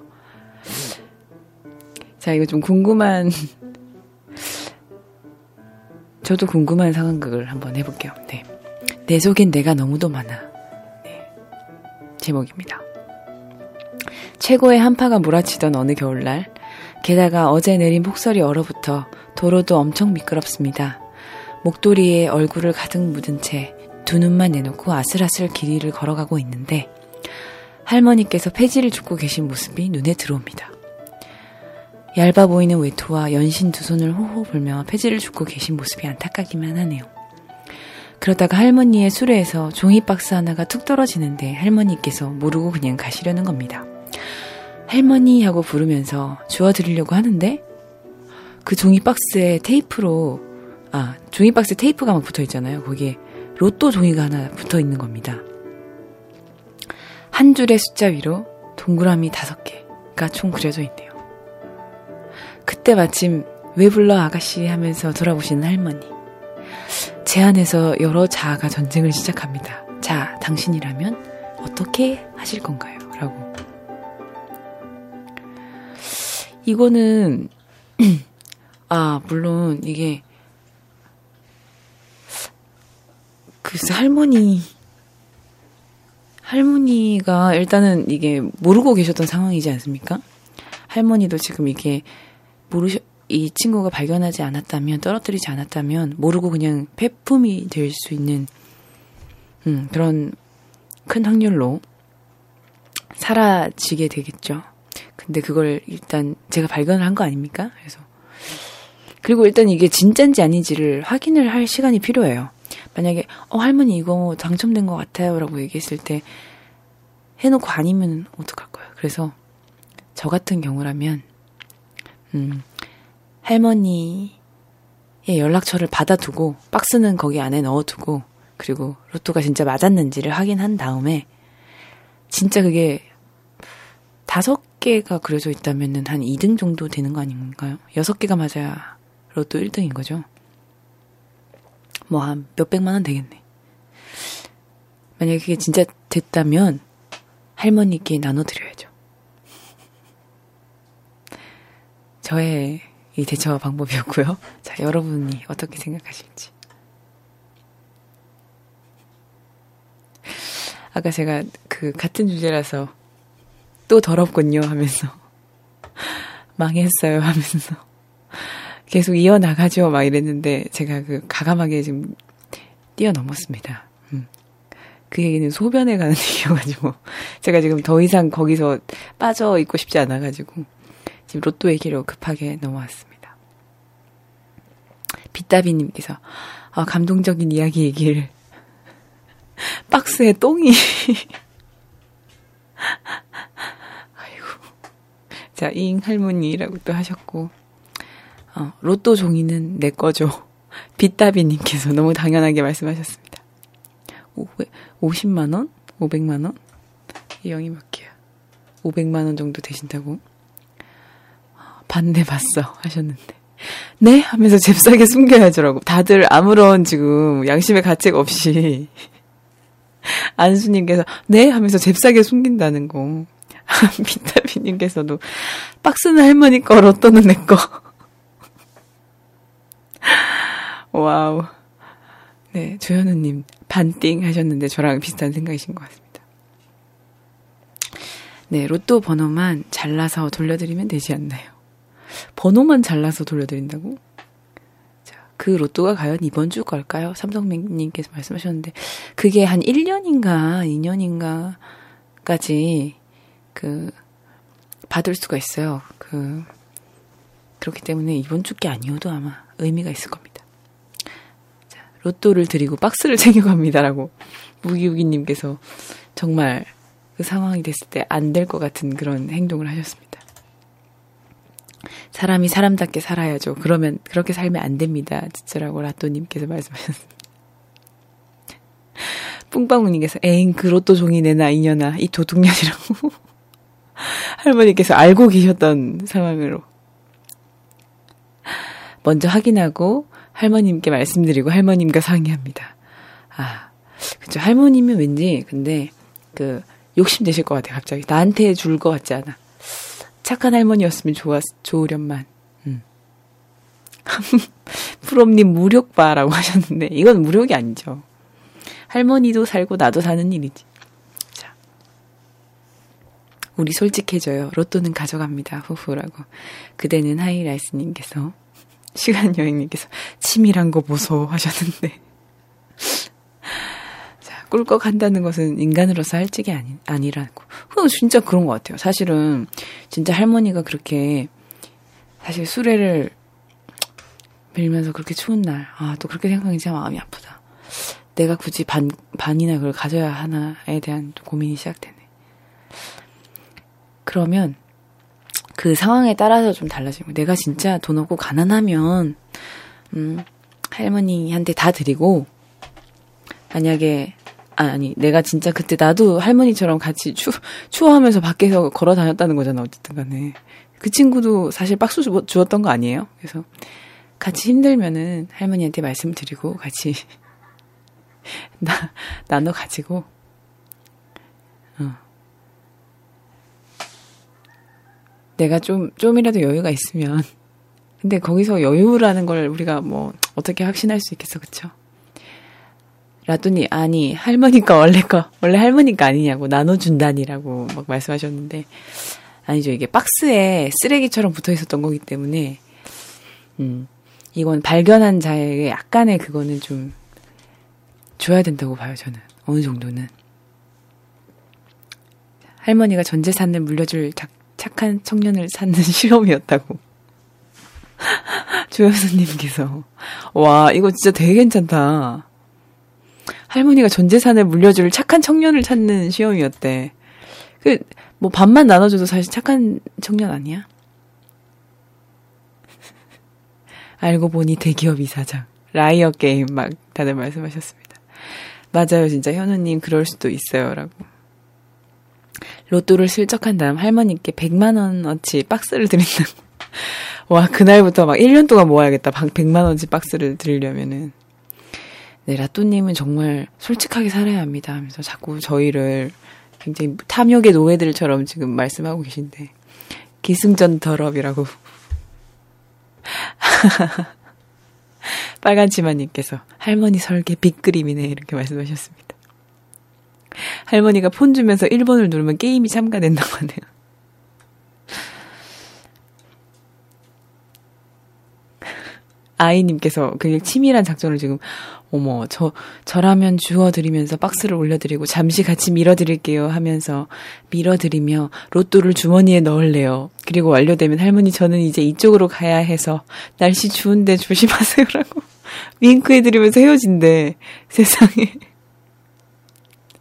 자, 이거 좀 궁금한, 저도 궁금한 상황극을 한번 해볼게요. 네. 내 속엔 내가 너무도 많아. 네. 제목입니다. 최고의 한파가 몰아치던 어느 겨울날, 게다가 어제 내린 폭설이 얼어붙어 도로도 엄청 미끄럽습니다. 목도리에 얼굴을 가득 묻은 채 두 눈만 내놓고 아슬아슬 길이를 걸어가고 있는데 할머니께서 폐지를 줍고 계신 모습이 눈에 들어옵니다. 얇아 보이는 외투와 연신 두 손을 호호 불며 폐지를 줍고 계신 모습이 안타깝기만 하네요. 그러다가 할머니의 수레에서 종이 박스 하나가 툭 떨어지는데 할머니께서 모르고 그냥 가시려는 겁니다. 할머니 하고 부르면서 주워드리려고 하는데 그 종이 박스에 테이프로 아 종이 박스에 테이프가 막 붙어 있잖아요. 거기에 로또 종이가 하나 붙어 있는 겁니다. 한 줄의 숫자 위로 동그라미 다섯 개가 총 그려져 있네요. 그때 마침 왜 불러 아가씨 하면서 돌아보시는 할머니. 제 안에서 여러 자아가 전쟁을 시작합니다. 자, 당신이라면 어떻게 하실 건가요? 라고. 이거는, 아, 물론 이게, 글쎄, 할머니, 할머니가 일단은 이게 모르고 계셨던 상황이지 않습니까? 할머니도 지금 이게 모르셔, 이 친구가 발견하지 않았다면, 떨어뜨리지 않았다면, 모르고 그냥 폐품이 될 수 있는, 음, 그런 큰 확률로 사라지게 되겠죠. 근데 그걸 일단 제가 발견을 한 거 아닙니까? 그래서. 그리고 일단 이게 진짠지 아닌지를 확인을 할 시간이 필요해요. 만약에, 어, 할머니 이거 당첨된 것 같아요. 라고 얘기했을 때, 해놓고 아니면 어떡할 거예요. 그래서, 저 같은 경우라면, 음, 할머니의 연락처를 받아두고 박스는 거기 안에 넣어두고 그리고 로또가 진짜 맞았는지를 확인한 다음에 진짜 그게 다섯 개가 그려져 있다면은 한 2등 정도 되는 거 아닌가요? 여섯 개가 맞아야 로또 1등인 거죠. 뭐 한 몇백만 원 되겠네. 만약에 그게 진짜 됐다면 할머니께 나눠드려야죠. 저의 이 대처 방법이었고요. 자, 여러분이 어떻게 생각하실지. 아까 제가 그 같은 주제라서 또 더럽군요 하면서 망했어요 하면서 계속 이어나가죠 막 이랬는데 제가 그 가감하게 지금 뛰어넘었습니다. 음. 그 얘기는 소변에 가는 얘기여가지고 제가 지금 더 이상 거기서 빠져 있고 싶지 않아가지고 지금 로또 얘기로 급하게 넘어왔습니다. 빗다비님께서 아, 감동적인 이야기 얘기를 박스에 똥이 아이고 자잉 할머니라고 또 하셨고 어, 로또 종이는 내 거죠 빗다비님께서 너무 당연하게 말씀하셨습니다 50만 원? 500만 원? 이 영이 몇 개야? 500만 원 정도 되신다고? 반대 봤어 하셨는데 네 하면서 잽싸게 숨겨야죠라고 다들 아무런 지금 양심의 가책 없이 안수님께서 네 하면서 잽싸게 숨긴다는 거 비타민님께서도 박스는 할머니 거 로또는 내 거. 와우. 네, 조현우님 반띵 하셨는데 저랑 비슷한 생각이신 것 같습니다. 네, 로또 번호만 잘라서 돌려드리면 되지 않나요? 번호만 잘라서 돌려드린다고? 자, 그 로또가 과연 이번 주 걸까요? 삼성님께서 말씀하셨는데, 그게 한 1년인가 2년인가까지, 그, 받을 수가 있어요. 그, 그렇기 때문에 이번 주 게 아니어도 아마 의미가 있을 겁니다. 자, 로또를 드리고 박스를 챙겨갑니다라고 무기우기님께서 정말 그 상황이 됐을 때 안 될 것 같은 그런 행동을 하셨습니다. 사람이 사람답게 살아야죠. 그러면 그렇게 살면 안 됩니다. 진짜라고 라또님께서 말씀하셨습니다. 뿡빵우님께서 에잉 그 로또 종이 내나 이년아 이 도둑년이라고 할머니께서 알고 계셨던 상황으로 먼저 확인하고 할머님께 말씀드리고 할머님과 상의합니다. 아, 그죠. 할머님은 왠지 근데 그 욕심 내실 것 같아, 갑자기. 나한테 줄 것 같지 않아. 착한 할머니였으면 좋았, 좋으련만. 음. 프롬님 무력바라고 하셨는데, 이건 무력이 아니죠. 할머니도 살고 나도 사는 일이지. 자. 우리 솔직해져요. 로또는 가져갑니다. 후후라고. 그대는 하이라이스님께서, 시간여행님께서, 치밀한 거 보소 하셨는데, 꿀꺽 한다는 것은 인간으로서 할 적이 아니, 아니라고. 진짜 그런 것 같아요. 사실은, 진짜 할머니가 그렇게, 사실 수레를 밀면서 그렇게 추운 날, 아, 또 그렇게 생각하니 참 마음이 아프다. 내가 굳이 반, 반이나 그걸 가져야 하나에 대한 고민이 시작되네. 그러면, 그 상황에 따라서 좀 달라지고, 내가 진짜 돈 없고 가난하면, 음, 할머니한테 다 드리고, 만약에 아니, 내가 진짜 그때 나도 할머니처럼 같이 추, 추워하면서 밖에서 걸어 다녔다는 거잖아, 어쨌든 간에. 그 친구도 사실 박수 주, 주었던 거 아니에요? 그래서 같이 힘들면은 할머니한테 말씀 드리고 같이 나, 나눠 가지고, 어. 내가 좀, 좀이라도 여유가 있으면. 근데 거기서 여유라는 걸 우리가 뭐, 어떻게 확신할 수 있겠어, 그쵸? 라더니 아니 할머니가 원래 거 원래 할머니가 아니냐고 나눠준다니라고 막 말씀하셨는데 아니죠. 이게 박스에 쓰레기처럼 붙어 있었던 거기 때문에 음 이건 발견한 자에게 약간의 그거는 좀 줘야 된다고 봐요 저는. 어느 정도는. 할머니가 전 재산을 물려줄 착한 청년을 찾는 실험이었다고. 조효수님께서. 와 이거 진짜 되게 괜찮다 할머니가 전 재산을 물려줄 착한 청년을 찾는 시험이었대. 그, 뭐, 반만 나눠줘도 사실 착한 청년 아니야? 알고 보니 대기업 이사장. Liar Game 막 다들 말씀하셨습니다. 맞아요, 진짜 현우님 그럴 수도 있어요, 라고. 로또를 슬쩍한 다음 할머니께 100만 원어치 박스를 드린다고. 와, 그날부터 막 1년 동안 모아야겠다. 100만 원어치 박스를 드리려면은. 네, 라또님은 정말 솔직하게 살아야 합니다 하면서 자꾸 저희를 굉장히 탐욕의 노예들처럼 지금 말씀하고 계신데, 기승전 더럽이라고. 빨간 치마님께서 할머니 설계 빅그림이네 이렇게 말씀하셨습니다. 할머니가 폰 주면서 1번을 누르면 게임이 참가된다고 하네요. 아이님께서 그냥 치밀한 작전을 지금 어머, 저, 저라면 주워드리면서 박스를 올려드리고 잠시 같이 밀어드릴게요 하면서 밀어드리며 로또를 주머니에 넣을래요. 그리고 완료되면 할머니 저는 이제 이쪽으로 가야 해서 날씨 추운데 조심하세요라고 윙크해드리면서 헤어진대. 세상에.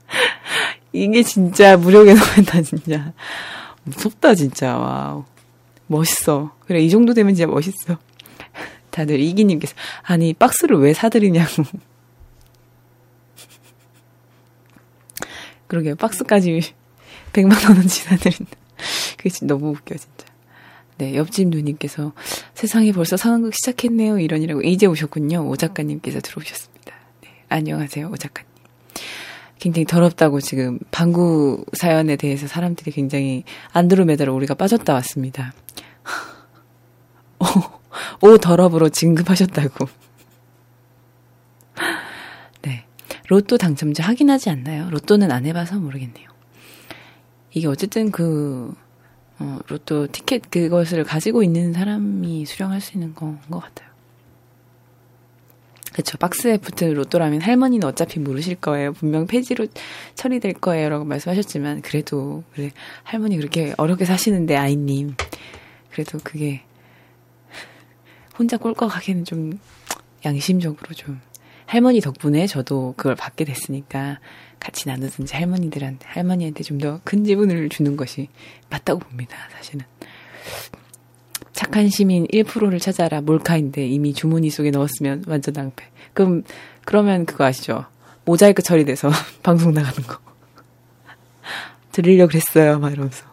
이게 진짜 물욕의 노예다, 진짜. 무섭다, 진짜. wow. 멋있어. 그래, 이 정도 되면 진짜 멋있어. 다들 이기님께서, 아니, 박스를 왜 사드리냐고. 그러게요. 박스까지 100만원어치 사드린다. 그게 진짜 너무 웃겨, 진짜. 네, 옆집 누님께서 세상에 벌써 상황극 시작했네요. 이러니라고 이제 오셨군요. 오 작가님께서 들어오셨습니다. 네, 안녕하세요. 오 작가님. 굉장히 더럽다고 지금 방구 사연에 대해서 사람들이 굉장히 안드로메다로 우리가 빠졌다 왔습니다. 오, 오 더럽으로 진급하셨다고. 네. 로또 당첨자 확인하지 않나요? 로또는 안 해봐서 모르겠네요. 이게 어쨌든 그, 어, 로또 티켓 그것을 가지고 있는 사람이 수령할 수 있는 건 것 같아요. 그쵸. 박스에 붙은 로또라면 할머니는 어차피 모르실 거예요. 분명 폐지로 처리될 거예요. 라고 말씀하셨지만, 그래도, 그래. 할머니 그렇게 어렵게 사시는데, 아이님. 그래도 그게, 혼자 꼴꺽하기는 좀, 양심적으로 좀, 할머니 덕분에 저도 그걸 받게 됐으니까, 같이 나누든지 할머니들한테, 할머니한테 좀 더 큰 지분을 주는 것이 맞다고 봅니다, 사실은. 착한 시민 1%를 찾아라 몰카인데 이미 주머니 속에 넣었으면 완전 낭패. 그럼 그러면 그거 아시죠? 모자이크 처리돼서 방송 나가는 거. 드리려 그랬어요. 막 이러면서.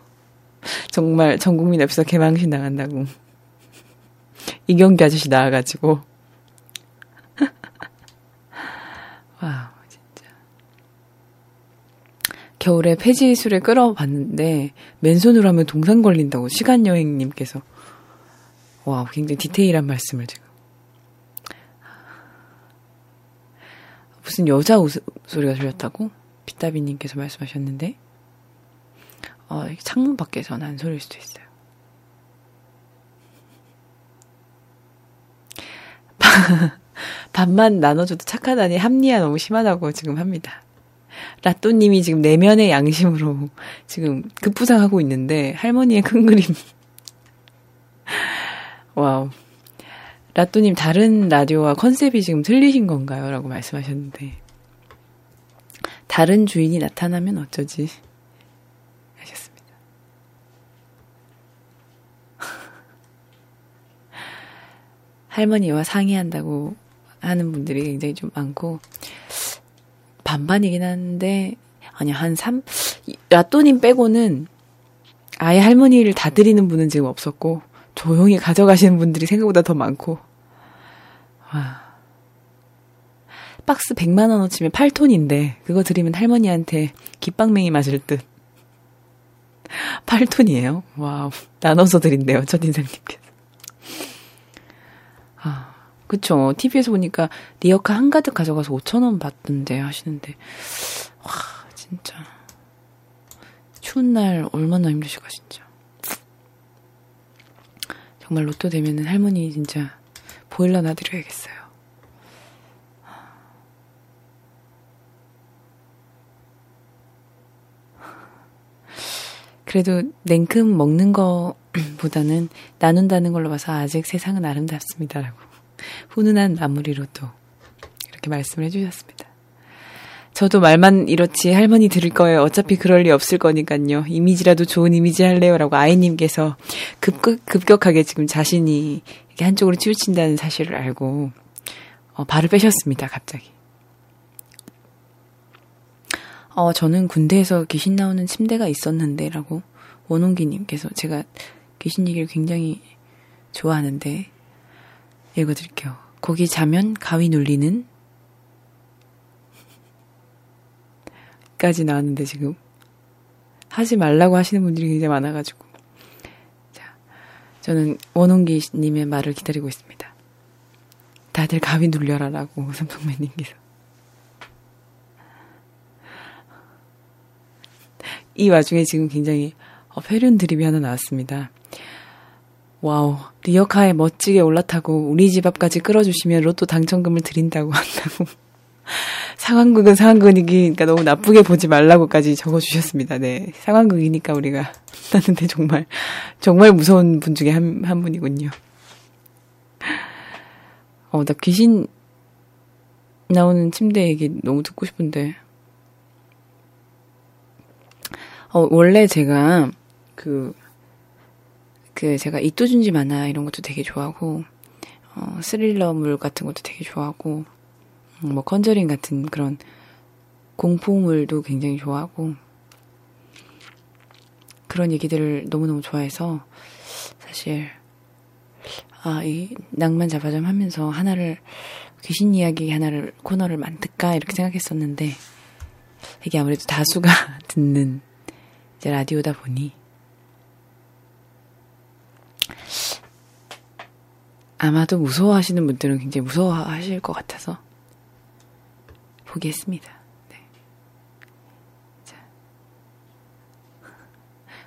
정말 전 국민 앞에서 개망신 나간다고. 이경기 아저씨 나와가지고. 와, 진짜. 겨울에 폐지술에 끌어봤는데 맨손으로 하면 동상 걸린다고 시간여행님께서 와, 굉장히 디테일한 말씀을 지금. 무슨 여자 웃소리가 들렸다고? 비타비님께서 말씀하셨는데, 어, 창문 밖에서 난 소리일 수도 있어요. 반만 나눠줘도 착하다니 합리화 너무 심하다고 지금 합니다. 라또님이 지금 내면의 양심으로 지금 급부상하고 있는데 할머니의 큰 그림 wow. 라또님 다른 라디오와 컨셉이 지금 틀리신 건가요? 라고 말씀하셨는데. 다른 주인이 나타나면 어쩌지? 하셨습니다. 할머니와 상의한다고 하는 분들이 굉장히 좀 많고, 반반이긴 한데, 아니, 한 3, 라또님 빼고는 아예 할머니를 다 드리는 분은 지금 없었고, 조용히 가져가시는 분들이 생각보다 더 많고. 와. 박스 100만원 어치면 8톤인데, 그거 드리면 할머니한테 귀방맹이 맞을 듯. 8톤이에요? wow. 나눠서 드린대요, 첫인상님께서. 아, 그쵸. TV에서 보니까 리어카 한가득 가져가서 5천원 받던데 하시는데, 와, 진짜. 추운 날 얼마나 힘드실까, 진짜. 정말 로또 되면은 할머니 진짜 보일러 놔드려야겠어요. 그래도 냉큼 먹는 거보다는 나눈다는 걸로 봐서 아직 세상은 아름답습니다라고 훈훈한 마무리로 또 이렇게 말씀을 해주셨습니다. 저도 말만 이렇지 할머니 들을 거예요. 어차피 그럴 리 없을 거니까요. 이미지라도 좋은 이미지 할래요라고 아이님께서 급급, 급격하게 지금 자신이 이렇게 한쪽으로 치우친다는 사실을 알고 어, 발을 빼셨습니다. 갑자기. 어, 저는 군대에서 귀신 나오는 침대가 있었는데 라고 원홍기님께서 제가 귀신 얘기를 굉장히 좋아하는데 읽어 드릴게요. 거기 자면 가위 눌리는 까지 나왔는데 지금 하지 말라고 하시는 분들이 굉장히 많아가지고 자 저는 원홍기님의 말을 기다리고 있습니다. 다들 가위 눌려라라고 삼성맨님께서 이 와중에 지금 굉장히 어, 패륜 드립이 하나 나왔습니다. wow, 리어카에 멋지게 올라타고 우리 집 앞까지 끌어주시면 로또 당첨금을 드린다고 한다고. 상황극은 상황극이니까 너무 나쁘게 보지 말라고까지 적어주셨습니다. 네. 상황극이니까 우리가 나는데 정말, 정말 무서운 분 중에 한, 한 분이군요. 어, 나 귀신 나오는 침대 얘기 너무 듣고 싶은데. 어, 원래 제가 그, 그 제가 이토준지 만화 이런 것도 되게 좋아하고, 어, 스릴러물 같은 것도 되게 좋아하고, 음, 뭐 컨저링 같은 그런 공포물도 굉장히 좋아하고, 그런 얘기들을 너무너무 좋아해서, 사실, 아, 이 낭만 자바점 하면서 하나를, 귀신 이야기 하나를, 코너를 만들까, 이렇게 생각했었는데, 이게 아무래도 다수가 듣는 이제 라디오다 보니, 아마도 무서워하시는 분들은 굉장히 무서워하실 것 같아서 포기했습니다. 네. 자.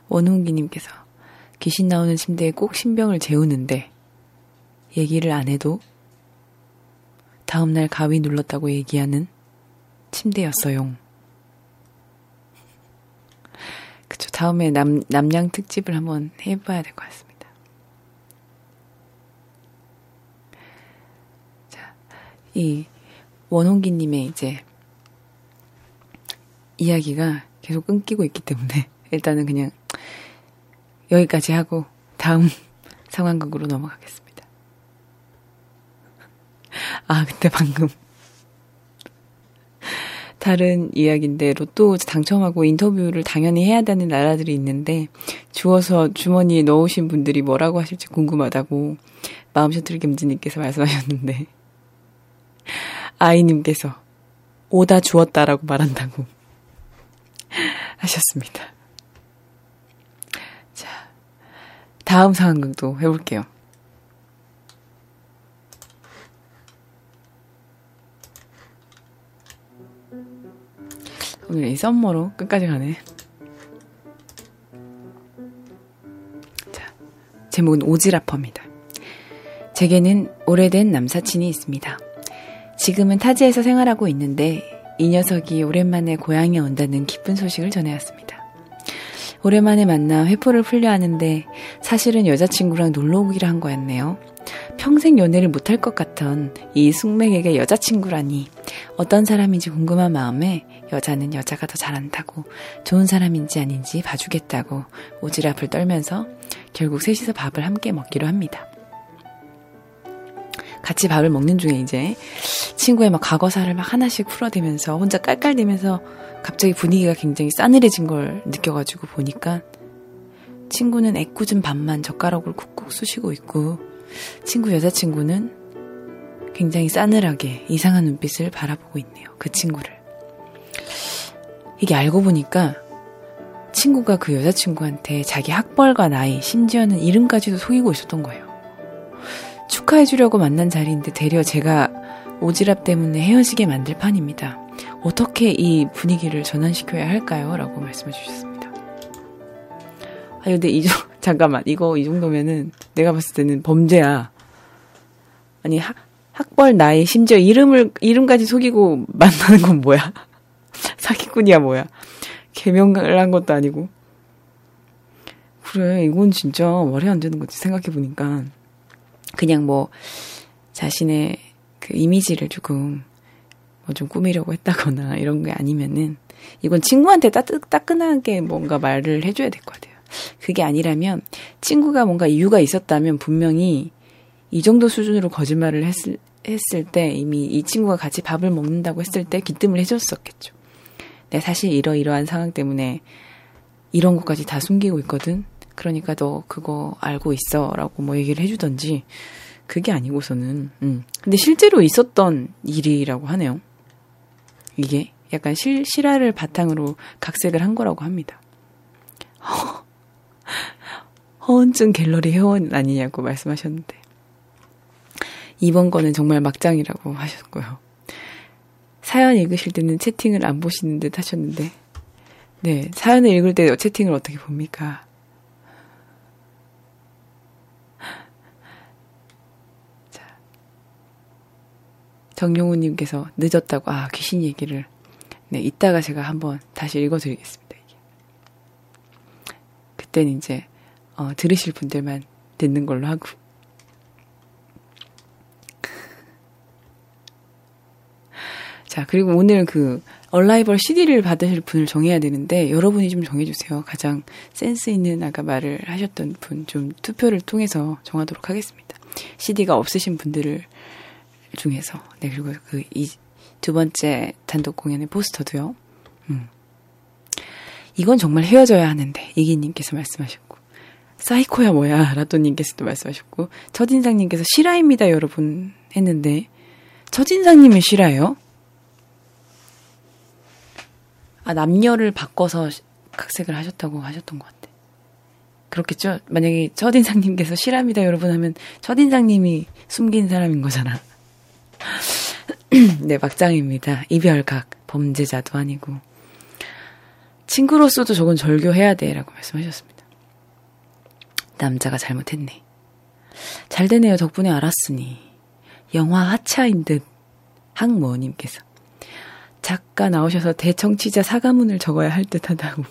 원웅기님께서 귀신 나오는 침대에 꼭 신병을 재우는데 얘기를 안 해도 다음날 가위 눌렀다고 얘기하는 침대였어요. 그쵸. 다음에 남, 남양 특집을 한번 해봐야 될 것 같습니다. 이 원홍기님의 이제 이야기가 계속 끊기고 있기 때문에 일단은 그냥 여기까지 하고 다음 상황극으로 넘어가겠습니다. 아, 근데 방금 다른 이야기인데 로또 당첨하고 인터뷰를 당연히 해야 되는 나라들이 있는데 주워서 주머니에 넣으신 분들이 뭐라고 하실지 궁금하다고 마음 셔틀 김지님께서 말씀하셨는데 아이님께서 오다 주었다라고 말한다고 하셨습니다. 자, 다음 상황극도 해볼게요. 오늘 이 썸머로 끝까지 가네. 자, 제목은 오지라퍼입니다. 제게는 오래된 남사친이 있습니다. 지금은 타지에서 생활하고 있는데 이 녀석이 오랜만에 고향에 온다는 기쁜 소식을 전해왔습니다. 오랜만에 만나 회포를 풀려 하는데 사실은 여자친구랑 놀러 오기로 한 거였네요. 평생 연애를 못할 것 같던 이 숙맥에게 여자친구라니 어떤 사람인지 궁금한 마음에 여자는 여자가 더 잘한다고 좋은 사람인지 아닌지 봐주겠다고 오지랖을 떨면서 결국 셋이서 밥을 함께 먹기로 합니다. 같이 밥을 먹는 중에 이제 친구의 막 과거사를 막 하나씩 풀어대면서 혼자 깔깔대면서 갑자기 분위기가 굉장히 싸늘해진 걸 느껴가지고 보니까 친구는 애꿎은 밥만 젓가락으로 쿡쿡 쑤시고 있고 친구 여자친구는 굉장히 싸늘하게 이상한 눈빛을 바라보고 있네요. 그 친구를. 이게 알고 보니까 친구가 그 여자친구한테 자기 학벌과 나이, 심지어는 이름까지도 속이고 있었던 거예요. 축하해주려고 만난 자리인데 되려 제가 오지랖 때문에 헤어지게 만들 판입니다. 어떻게 이 분위기를 전환시켜야 할까요? 라고 말씀해 주셨습니다. 아, 근데 이, 잠깐만. 이거 이 정도면은 내가 봤을 때는 범죄야. 아니, 학, 학벌, 나이, 심지어 이름을, 이름까지 속이고 만나는 건 뭐야? 사기꾼이야, 뭐야? 개명을 한 것도 아니고. 그래, 이건 진짜 말이 안 되는 거지, 생각해보니까. 그냥 뭐 자신의 그 이미지를 조금 뭐 좀 꾸미려고 했다거나 이런 게 아니면은 이건 친구한테 따뜻, 따끈하게 뭔가 말을 해줘야 될 것 같아요. 그게 아니라면 친구가 뭔가 이유가 있었다면 분명히 이 정도 수준으로 거짓말을 했을, 했을 때 이미 이 친구가 같이 밥을 먹는다고 했을 때 기뜸을 해줬었겠죠. 내 사실 이러이러한 상황 때문에 이런 것까지 다 숨기고 있거든. 그러니까 너 그거 알고 있어. 라고 뭐 얘기를 해주던지, 그게 아니고서는, 음. 근데 실제로 있었던 일이라고 하네요. 이게 약간 실, 실화를 바탕으로 각색을 한 거라고 합니다. 허언증 갤러리 회원 아니냐고 말씀하셨는데. 이번 거는 정말 막장이라고 하셨고요. 사연 읽으실 때는 채팅을 안 보시는 듯 하셨는데, 네, 사연을 읽을 때 채팅을 어떻게 봅니까? 정용우님께서 늦었다고, 아, 귀신 얘기를. 네, 이따가 제가 한번 다시 읽어드리겠습니다. 이게. 그때는 이제, 어, 들으실 분들만 듣는 걸로 하고. 자, 그리고 오늘 그, 얼라이벌 CD를 받으실 분을 정해야 되는데, 여러분이 좀 정해주세요. 가장 센스 있는 아까 말을 하셨던 분, 좀 투표를 통해서 정하도록 하겠습니다. CD가 없으신 분들을 중에서. 네, 그리고 그, 이, 두 번째 단독 공연의 포스터도요. 음. 이건 정말 헤어져야 하는데, 이기님께서 말씀하셨고. 사이코야 뭐야, 라또님께서도 말씀하셨고. 첫인상님께서 실화입니다, 여러분. 했는데, 첫인상님은 실화예요? 아, 남녀를 바꿔서 각색을 하셨다고 하셨던 것 같아. 그렇겠죠? 만약에 첫인상님께서 실합니다, 여러분 하면 첫인상님이 숨긴 사람인 거잖아. 네, 막장입니다. 이별각, 범죄자도 아니고. 친구로서도 저건 절교해야 돼, 라고 말씀하셨습니다. 남자가 잘못했네. 잘 되네요, 덕분에 알았으니. 영화 하차인 듯, 항모님께서. 작가 나오셔서 대청취자 사과문을 적어야 할 듯 하다고.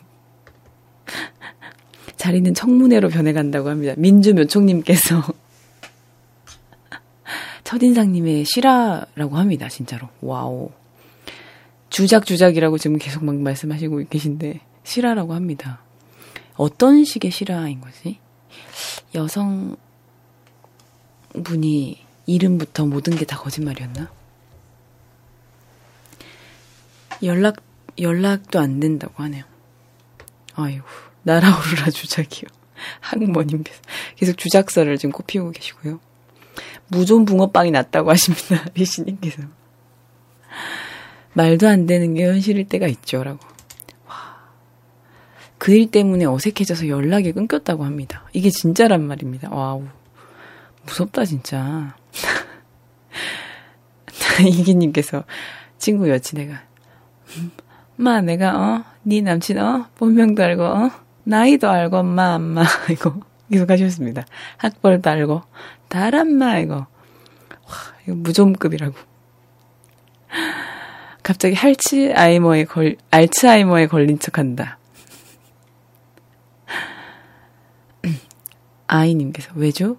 자리는 청문회로 변해간다고 합니다. 민주묘총님께서 첫인상님의 실화라고 합니다. 진짜로. 와우. 주작주작이라고 지금 계속 막 말씀하시고 계신데 실화라고 합니다. 어떤 식의 실화인 거지? 여성 분이 이름부터 모든 게 다 거짓말이었나? 연락, 연락도 안 된다고 하네요. 아이고, 날아오르라 주작이요. 항모님께서 계속 주작설을 지금 코피우고 계시고요. 무좀 붕어빵이 났다고 하십니다. 리시님께서. 말도 안 되는 게 현실일 때가 있죠. 라고. 와. 그 일 때문에 어색해져서 연락이 끊겼다고 합니다. 이게 진짜란 말입니다. 와우. 무섭다, 진짜. 이기님께서 친구 여친애가 마 내가 어네 남친 어 본명도 알고 어 나이도 알고 엄마 엄마 이거 계속 하셨습니다. 학벌도 알고 다란마 이거 와 이거 무좀급이라고. 갑자기 할츠아이머에 걸 알츠하이머에 걸린 척 한다. 아이님께서 왜죠?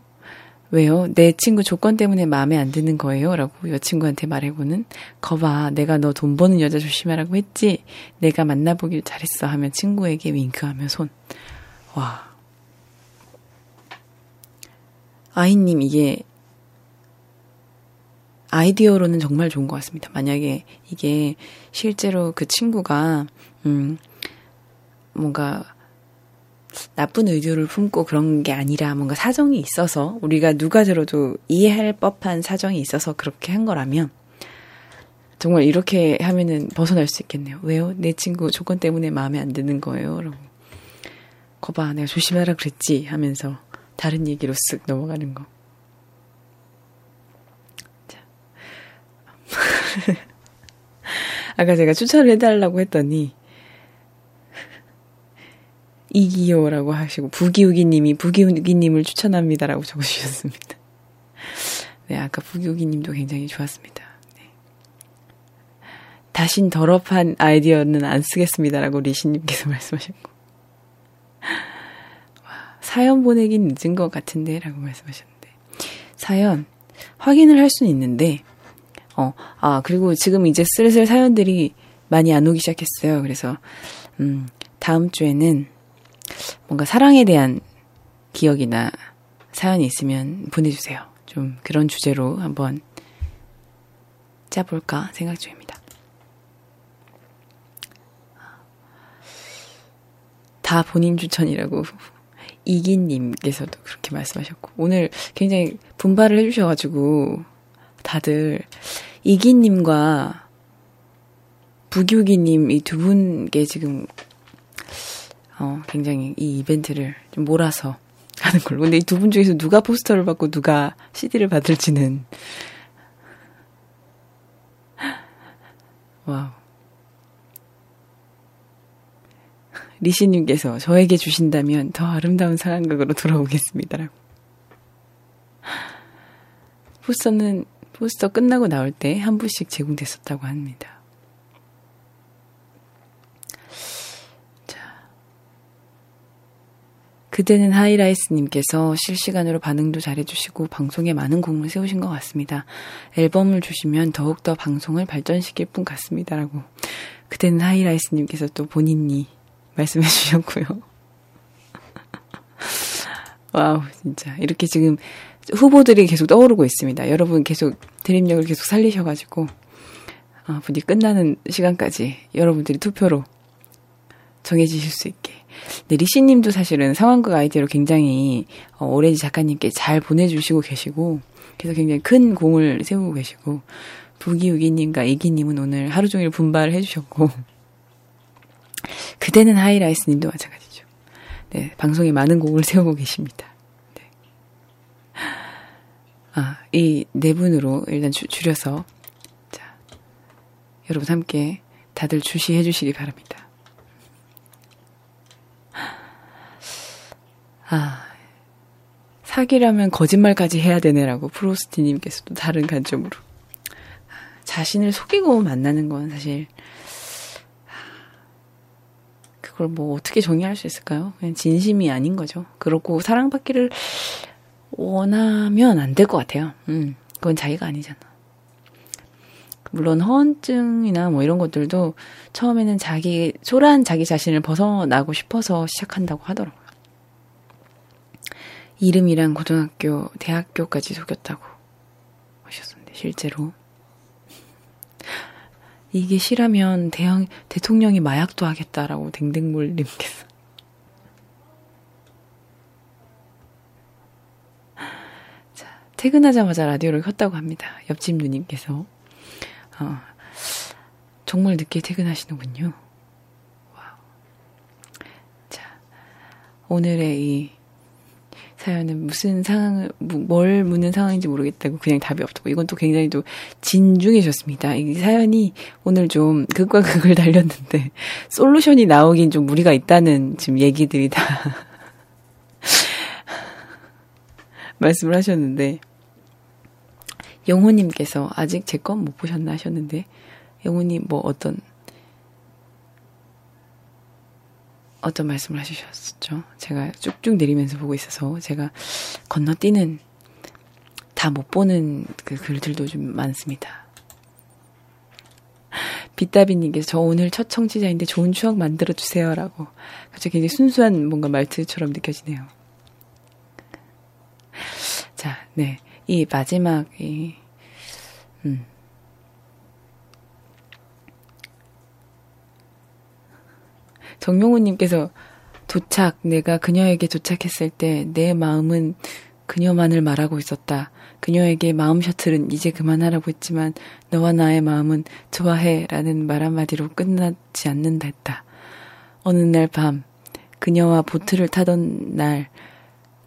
왜요? 내 친구 조건 때문에 마음에 안 드는 거예요? 라고 여친구한테 말해보는 거봐 내가 너 돈 버는 여자 조심하라고 했지 내가 만나보길 잘했어 하면 친구에게 윙크하며 손 와. 아이님 이게 아이디어로는 정말 좋은 것 같습니다. 만약에 이게 실제로 그 친구가 음 뭔가 나쁜 의도를 품고 그런 게 아니라 뭔가 사정이 있어서 우리가 누가 들어도 이해할 법한 사정이 있어서 그렇게 한 거라면 정말 이렇게 하면은 벗어날 수 있겠네요. 왜요? 내 친구 조건 때문에 마음에 안 드는 거예요. 라고. 거봐, 내가 조심하라 그랬지 하면서 다른 얘기로 쓱 넘어가는 거. 자. 아까 제가 추천을 해달라고 했더니 이기요라고 하시고 부기우기님이 부기우기님을 추천합니다라고 적어주셨습니다. 네, 아까 부기우기님도 굉장히 좋았습니다. 네. 다신 더럽한 아이디어는 안 쓰겠습니다라고 리시님께서 말씀하셨고 사연 보내긴 늦은 것 같은데 라고 말씀하셨는데 사연 확인을 할 수는 있는데 어, 아 그리고 지금 이제 슬슬 사연들이 많이 안 오기 시작했어요. 그래서 음, 다음 주에는 뭔가 사랑에 대한 기억이나 사연이 있으면 보내주세요. 좀 그런 주제로 한번 짜볼까 생각 중입니다. 다 본인 추천이라고 이기님께서도 그렇게 말씀하셨고 오늘 굉장히 분발을 해주셔가지고 다들 이기님과 부기우기님 이 두 분께 지금 어, 굉장히 이 이벤트를 좀 몰아서 하는 걸로. 근데 이 두 분 중에서 누가 포스터를 받고 누가 CD를 받을지는. wow. 리시님께서 저에게 주신다면 더 아름다운 상황극으로 돌아오겠습니다라고. 포스터는 포스터 끝나고 나올 때 한 부씩 제공됐었다고 합니다. 그대는 하이라이스님께서 실시간으로 반응도 잘해주시고 방송에 많은 공을 세우신 것 같습니다. 앨범을 주시면 더욱더 방송을 발전시킬 분 같습니다라고. 그대는 하이라이스님께서 또 본인이 말씀해 주셨고요. wow, 진짜. 이렇게 지금 후보들이 계속 떠오르고 있습니다. 여러분 계속 드립력을 계속 살리셔가지고, 어, 분이 끝나는 시간까지 여러분들이 투표로 정해지실 수 있게 네, 리씨님도 사실은 상황극 아이디어로 굉장히 어, 오레지 작가님께 잘 보내주시고 계시고 그래서 굉장히 큰 공을 세우고 계시고 부기우기님과 이기님은 오늘 하루 종일 분발을 해주셨고 그대는 하이라이스 님도 마찬가지죠. 네, 방송에 많은 공을 세우고 계십니다. 네. 아, 이 네 분으로 일단 주, 줄여서 자, 여러분 함께 다들 주시해 주시기 바랍니다. 아, 사기라면 거짓말까지 해야 되네라고 프로스티님께서도 다른 관점으로. 자신을 속이고 만나는 건 사실, 그걸 뭐 어떻게 정의할 수 있을까요? 그냥 진심이 아닌 거죠. 그렇고 사랑받기를 원하면 안 될 것 같아요. 음, 그건 자기가 아니잖아. 물론 허언증이나 뭐 이런 것들도 처음에는 자기, 초라한 자기 자신을 벗어나고 싶어서 시작한다고 하더라고요. 이름이랑 고등학교, 대학교까지 속였다고 하셨었는데, 실제로. 이게 실하면 대형, 대통령이 마약도 하겠다라고 댕댕몰님께서. 자, 퇴근하자마자 라디오를 켰다고 합니다. 옆집 누님께서. 어, 정말 늦게 퇴근하시는군요. 와우. 자, 오늘의 이 사연은 무슨 상황을, 뭘 묻는 상황인지 모르겠다고 그냥 답이 없다고. 이건 또 굉장히 또 진중해졌습니다. 이 사연이 오늘 좀 극과 극을 달렸는데, 솔루션이 나오긴 좀 무리가 있다는 지금 얘기들이 다 말씀을 하셨는데, 영호님께서 아직 제 건 못 보셨나 하셨는데, 영호님 뭐 어떤 어떤 말씀을 하셨었죠. 제가 쭉쭉 내리면서 보고 있어서 제가 건너뛰는 다 못 보는 그 글들도 좀 많습니다. 빗다비님께서 저 오늘 첫 청취자인데 좋은 추억 만들어 주세요라고 갑자기 굉장히 순수한 뭔가 말투처럼 느껴지네요. 자, 네. 이 마지막, 이, 음. 정용우님께서 도착, 내가 그녀에게 도착했을 때 내 마음은 그녀만을 말하고 있었다. 그녀에게 마음 셔틀은 이제 그만하라고 했지만 너와 나의 마음은 좋아해 라는 말 한마디로 끝나지 않는다 했다. 어느 날 밤, 그녀와 보트를 타던 날,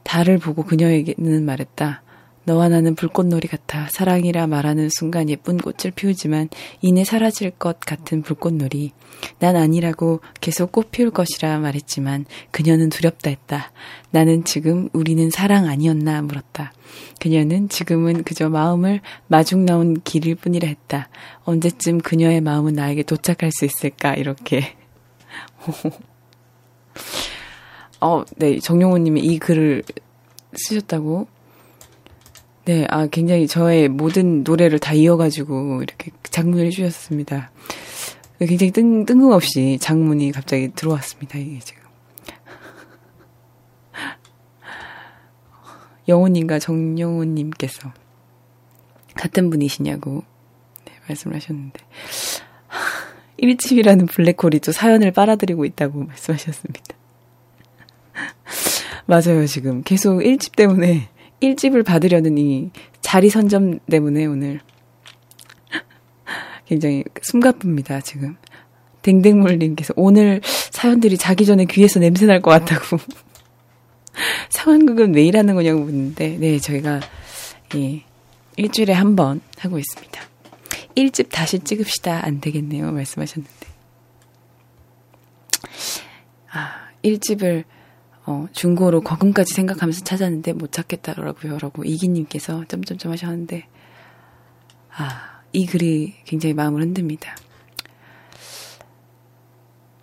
달을 보고 그녀에게는 말했다. 너와 나는 불꽃놀이 같아 사랑이라 말하는 순간 예쁜 꽃을 피우지만 이내 사라질 것 같은 불꽃놀이. 난 아니라고 계속 꽃 피울 것이라 말했지만 그녀는 두렵다 했다. 나는 지금 우리는 사랑 아니었나 물었다. 그녀는 지금은 그저 마음을 마중 나온 길일 뿐이라 했다. 언제쯤 그녀의 마음은 나에게 도착할 수 있을까? 이렇게. 어, 네, 정용호 님이 이 글을 쓰셨다고 네, 아, 굉장히 저의 모든 노래를 다 이어가지고 이렇게 장문을 해주셨습니다. 굉장히 뜬, 뜬금없이 장문이 갑자기 들어왔습니다, 이게 지금. 영호님과 정영호님께서 같은 분이시냐고 네, 말씀을 하셨는데. 1집이라는 블랙홀이 또 사연을 빨아들이고 있다고 말씀하셨습니다. 맞아요, 지금. 계속 1집 때문에 1집을 받으려는 이 자리 선점 때문에 오늘 굉장히 숨가쁩니다, 지금. 댕댕물님께서 오늘 사연들이 자기 전에 귀에서 냄새 날 것 같다고. 상황극은 매일 하는 거냐고 묻는데, 네, 저희가, 예, 일주일에 한 번 하고 있습니다. 1집 다시 찍읍시다. 안 되겠네요. 말씀하셨는데. 아, 1집을 어, 중고로 거금까지 생각하면서 찾았는데 못 찾겠다라고요. 라고 이기님께서 점점점 하셨는데, 아, 이 글이 굉장히 마음을 흔듭니다.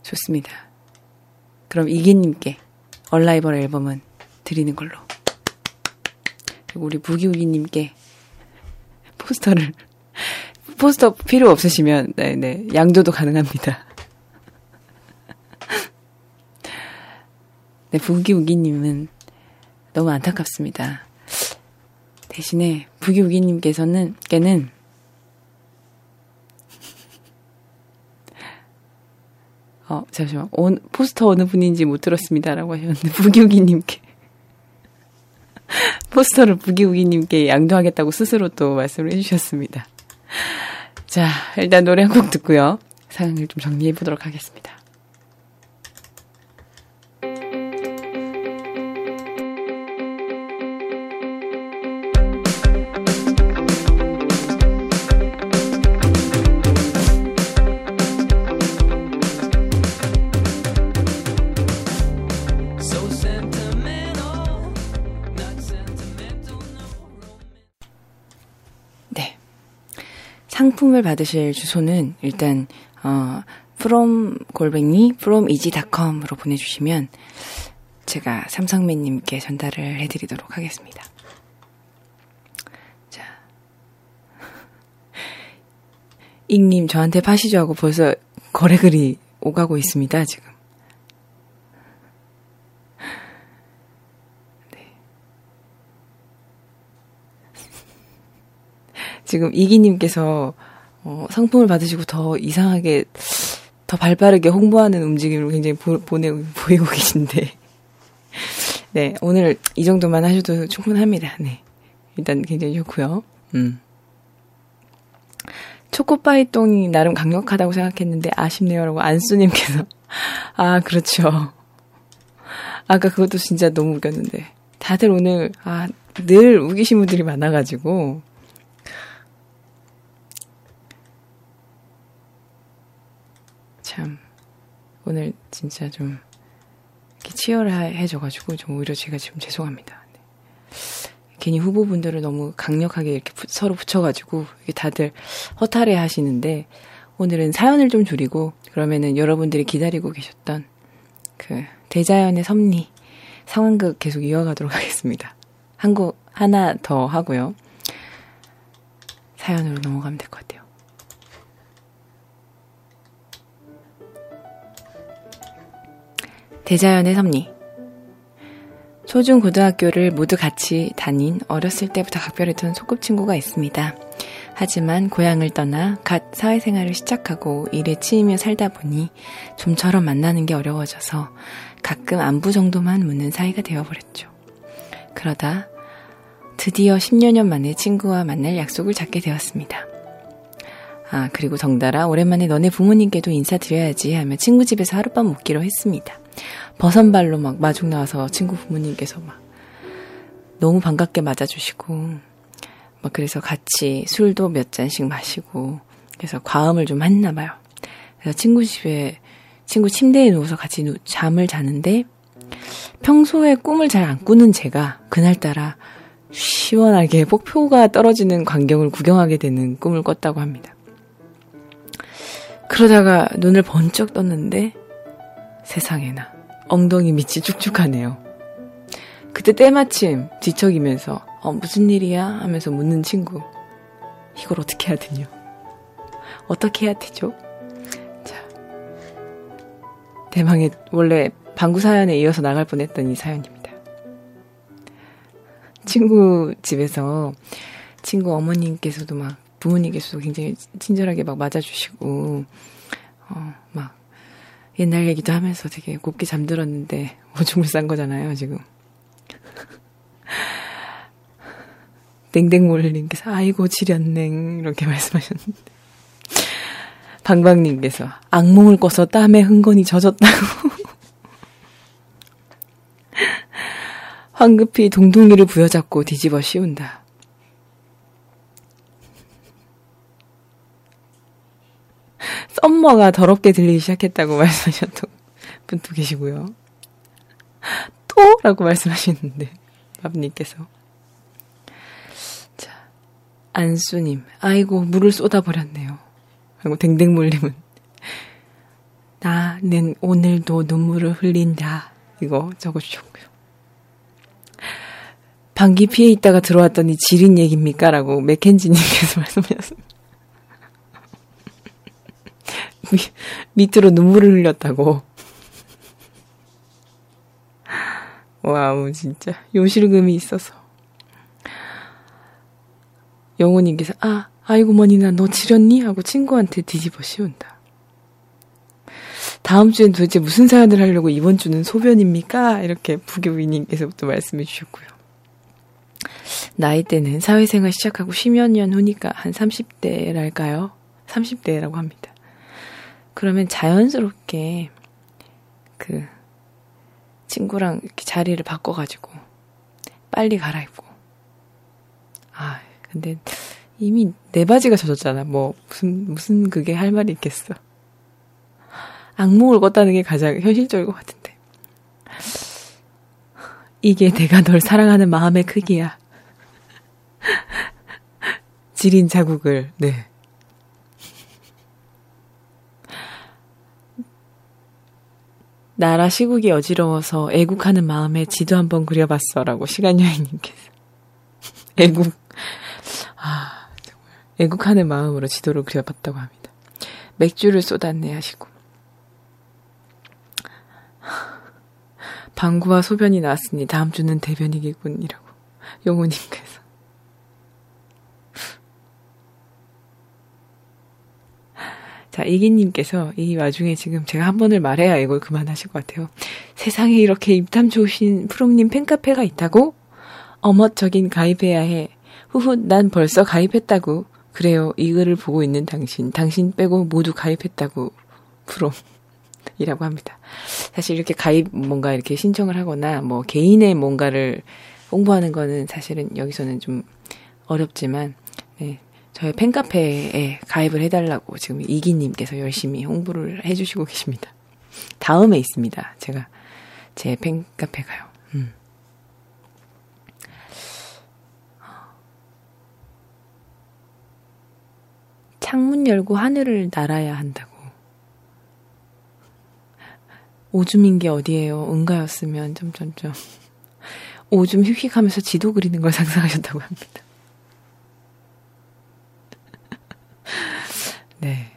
좋습니다. 그럼 이기님께 얼라이벌 앨범은 드리는 걸로. 그리고 우리 부기우기님께 포스터를, 포스터 필요 없으시면, 네네, 네, 양도도 가능합니다. 네, 부기우기님은 너무 안타깝습니다. 대신에 부기우기님께서는, 깨는 어, 잠시만. 오, 포스터 어느 분인지 못 들었습니다라고 하셨는데, 부기우기님께. 포스터를 부기우기님께 양도하겠다고 스스로 또 말씀을 해주셨습니다. 자, 일단 노래 한 곡 듣고요. 상황을 좀 정리해 보도록 하겠습니다. 상품을 받으실 주소는 일단 어 from 골뱅이 from easy.com으로 보내주시면 제가 삼성맨님께 전달을 해드리도록 하겠습니다. 자, 잉님 저한테 파시죠 하고 벌써 거래글이 오가고 있습니다 지금. 지금 이기님께서 어, 상품을 받으시고 더 이상하게 더 발빠르게 홍보하는 움직임을 굉장히 보, 보내, 보이고 계신데. 네, 오늘 이 정도만 하셔도 충분합니다. 네. 일단 굉장히 좋고요. 음. 초코파이 똥이 나름 강력하다고 생각했는데 아쉽네요라고 안수님께서 아 그렇죠. 아까 그것도 진짜 너무 웃겼는데 다들 오늘 아 늘 우기신 분들이 많아가지고 참 오늘 진짜 좀 치열해져가지고 좀 오히려 제가 지금 죄송합니다. 네. 괜히 후보분들을 너무 강력하게 이렇게 서로 붙여가지고 다들 허탈해 하시는데 오늘은 사연을 좀 줄이고 그러면은 여러분들이 기다리고 계셨던 그 대자연의 섭리 상황극 계속 이어가도록 하겠습니다. 한 곡 하나 더 하고요. 사연으로 넘어가면 될 것 같아요. 대자연의 섭리. 초중 고등학교를 모두 같이 다닌 어렸을 때부터 각별했던 소꿉친구가 있습니다. 하지만 고향을 떠나 갓 사회생활을 시작하고 일에 치이며 살다 보니 좀처럼 만나는 게 어려워져서 가끔 안부 정도만 묻는 사이가 되어버렸죠. 그러다 드디어 10여 년 만에 친구와 만날 약속을 잡게 되었습니다. 아, 그리고 덩달아 오랜만에 너네 부모님께도 인사드려야지 하며 친구 집에서 하룻밤 묵기로 했습니다. 버선발로 막 마중 나와서 친구 부모님께서 막 너무 반갑게 맞아주시고 막 그래서 같이 술도 몇 잔씩 마시고 그래서 과음을 좀 했나 봐요. 그래서 친구 집에 친구 침대에 누워서 같이 누, 잠을 자는데 평소에 꿈을 잘 안 꾸는 제가 그날따라 시원하게 폭포가 떨어지는 광경을 구경하게 되는 꿈을 꿨다고 합니다. 그러다가 눈을 번쩍 떴는데 세상에나 엉덩이 밑이 쭉쭉하네요. 그때 때마침 뒤척이면서 어, 무슨 일이야? 하면서 묻는 친구. 이걸 어떻게 해야 되냐? 어떻게 해야 되죠? 자. 대망의 원래 방구 사연에 이어서 나갈 뻔했던 이 사연입니다. 친구 집에서 친구 어머님께서도 막 부모님께서도 굉장히 친절하게 막 맞아주시고 어, 막 옛날 얘기도 하면서 되게 곱게 잠들었는데 오줌을 싼 거잖아요, 지금. 땡땡몰님께서 아이고 지렸냉 이렇게 말씀하셨는데 방방님께서 악몽을 꿔서 땀에 흥건히 젖었다고 황급히 동동이를 부여잡고 뒤집어 씌운다. 썸머가 더럽게 들리기 시작했다고 말씀하셨던 분도 계시고요. 또? 라고 말씀하시는데, 밥님께서. 자, 안수님, 아이고, 물을 쏟아버렸네요. 그리고 댕댕물님은, 나는 오늘도 눈물을 흘린다. 이거 적어주셨고요. 방귀 피해 있다가 들어왔더니 지린 얘기입니까? 라고 맥켄지님께서 말씀하셨습니다. 밑으로 눈물을 흘렸다고. wow, 진짜. 요실금이 있어서. 영호님께서, 아, 아이고, 머니나 너 지렸니? 하고 친구한테 뒤집어 씌운다. 다음 주엔 도대체 무슨 사연을 하려고 이번 주는 소변입니까? 이렇게 부기우기님께서부터 말씀해 주셨고요. 나이대는 사회생활 시작하고 10여 년 후니까 한 30대랄까요? 30대라고 합니다. 그러면 자연스럽게 그 친구랑 이렇게 자리를 바꿔가지고 빨리 갈아입고. 아, 근데 이미 내 바지가 젖었잖아. 뭐 무슨 무슨 그게 할 말이 있겠어. 악몽을 꿨다는 게 가장 현실적일 것 같은데. 이게 내가 널 사랑하는 마음의 크기야. 지린 자국을, 네. 나라 시국이 어지러워서 애국하는 마음에 지도 한번 그려봤어. 라고 시간여행님께서. 애국. 아, 정말. 애국하는 마음으로 지도를 그려봤다고 합니다. 맥주를 쏟았네 하시고. 방구와 소변이 나왔으니 다음 주는 대변이겠군이라고. 용우님께서. 자, 이기님께서 이 와중에 지금 제가 한 번을 말해야 이걸 그만하실 것 같아요. 세상에 이렇게 입담 좋으신 프롱님 팬카페가 있다고? 어머적인 가입해야 해. 후후, 난 벌써 가입했다고. 그래요. 이 글을 보고 있는 당신. 당신 빼고 모두 가입했다고. 프롬. 이라고 합니다. 사실 이렇게 가입 뭔가 이렇게 신청을 하거나 뭐 개인의 뭔가를 홍보하는 거는 사실은 여기서는 좀 어렵지만, 네. 저희 팬카페에 가입을 해달라고 지금 이기님께서 열심히 홍보를 해주시고 계십니다. 다음에 있습니다. 제가 제 팬카페 가요. 음. 창문 열고 하늘을 날아야 한다고. 오줌인 게 어디예요? 응가였으면 점점점. 오줌 휙휙 하면서 지도 그리는 걸 상상하셨다고 합니다. 네.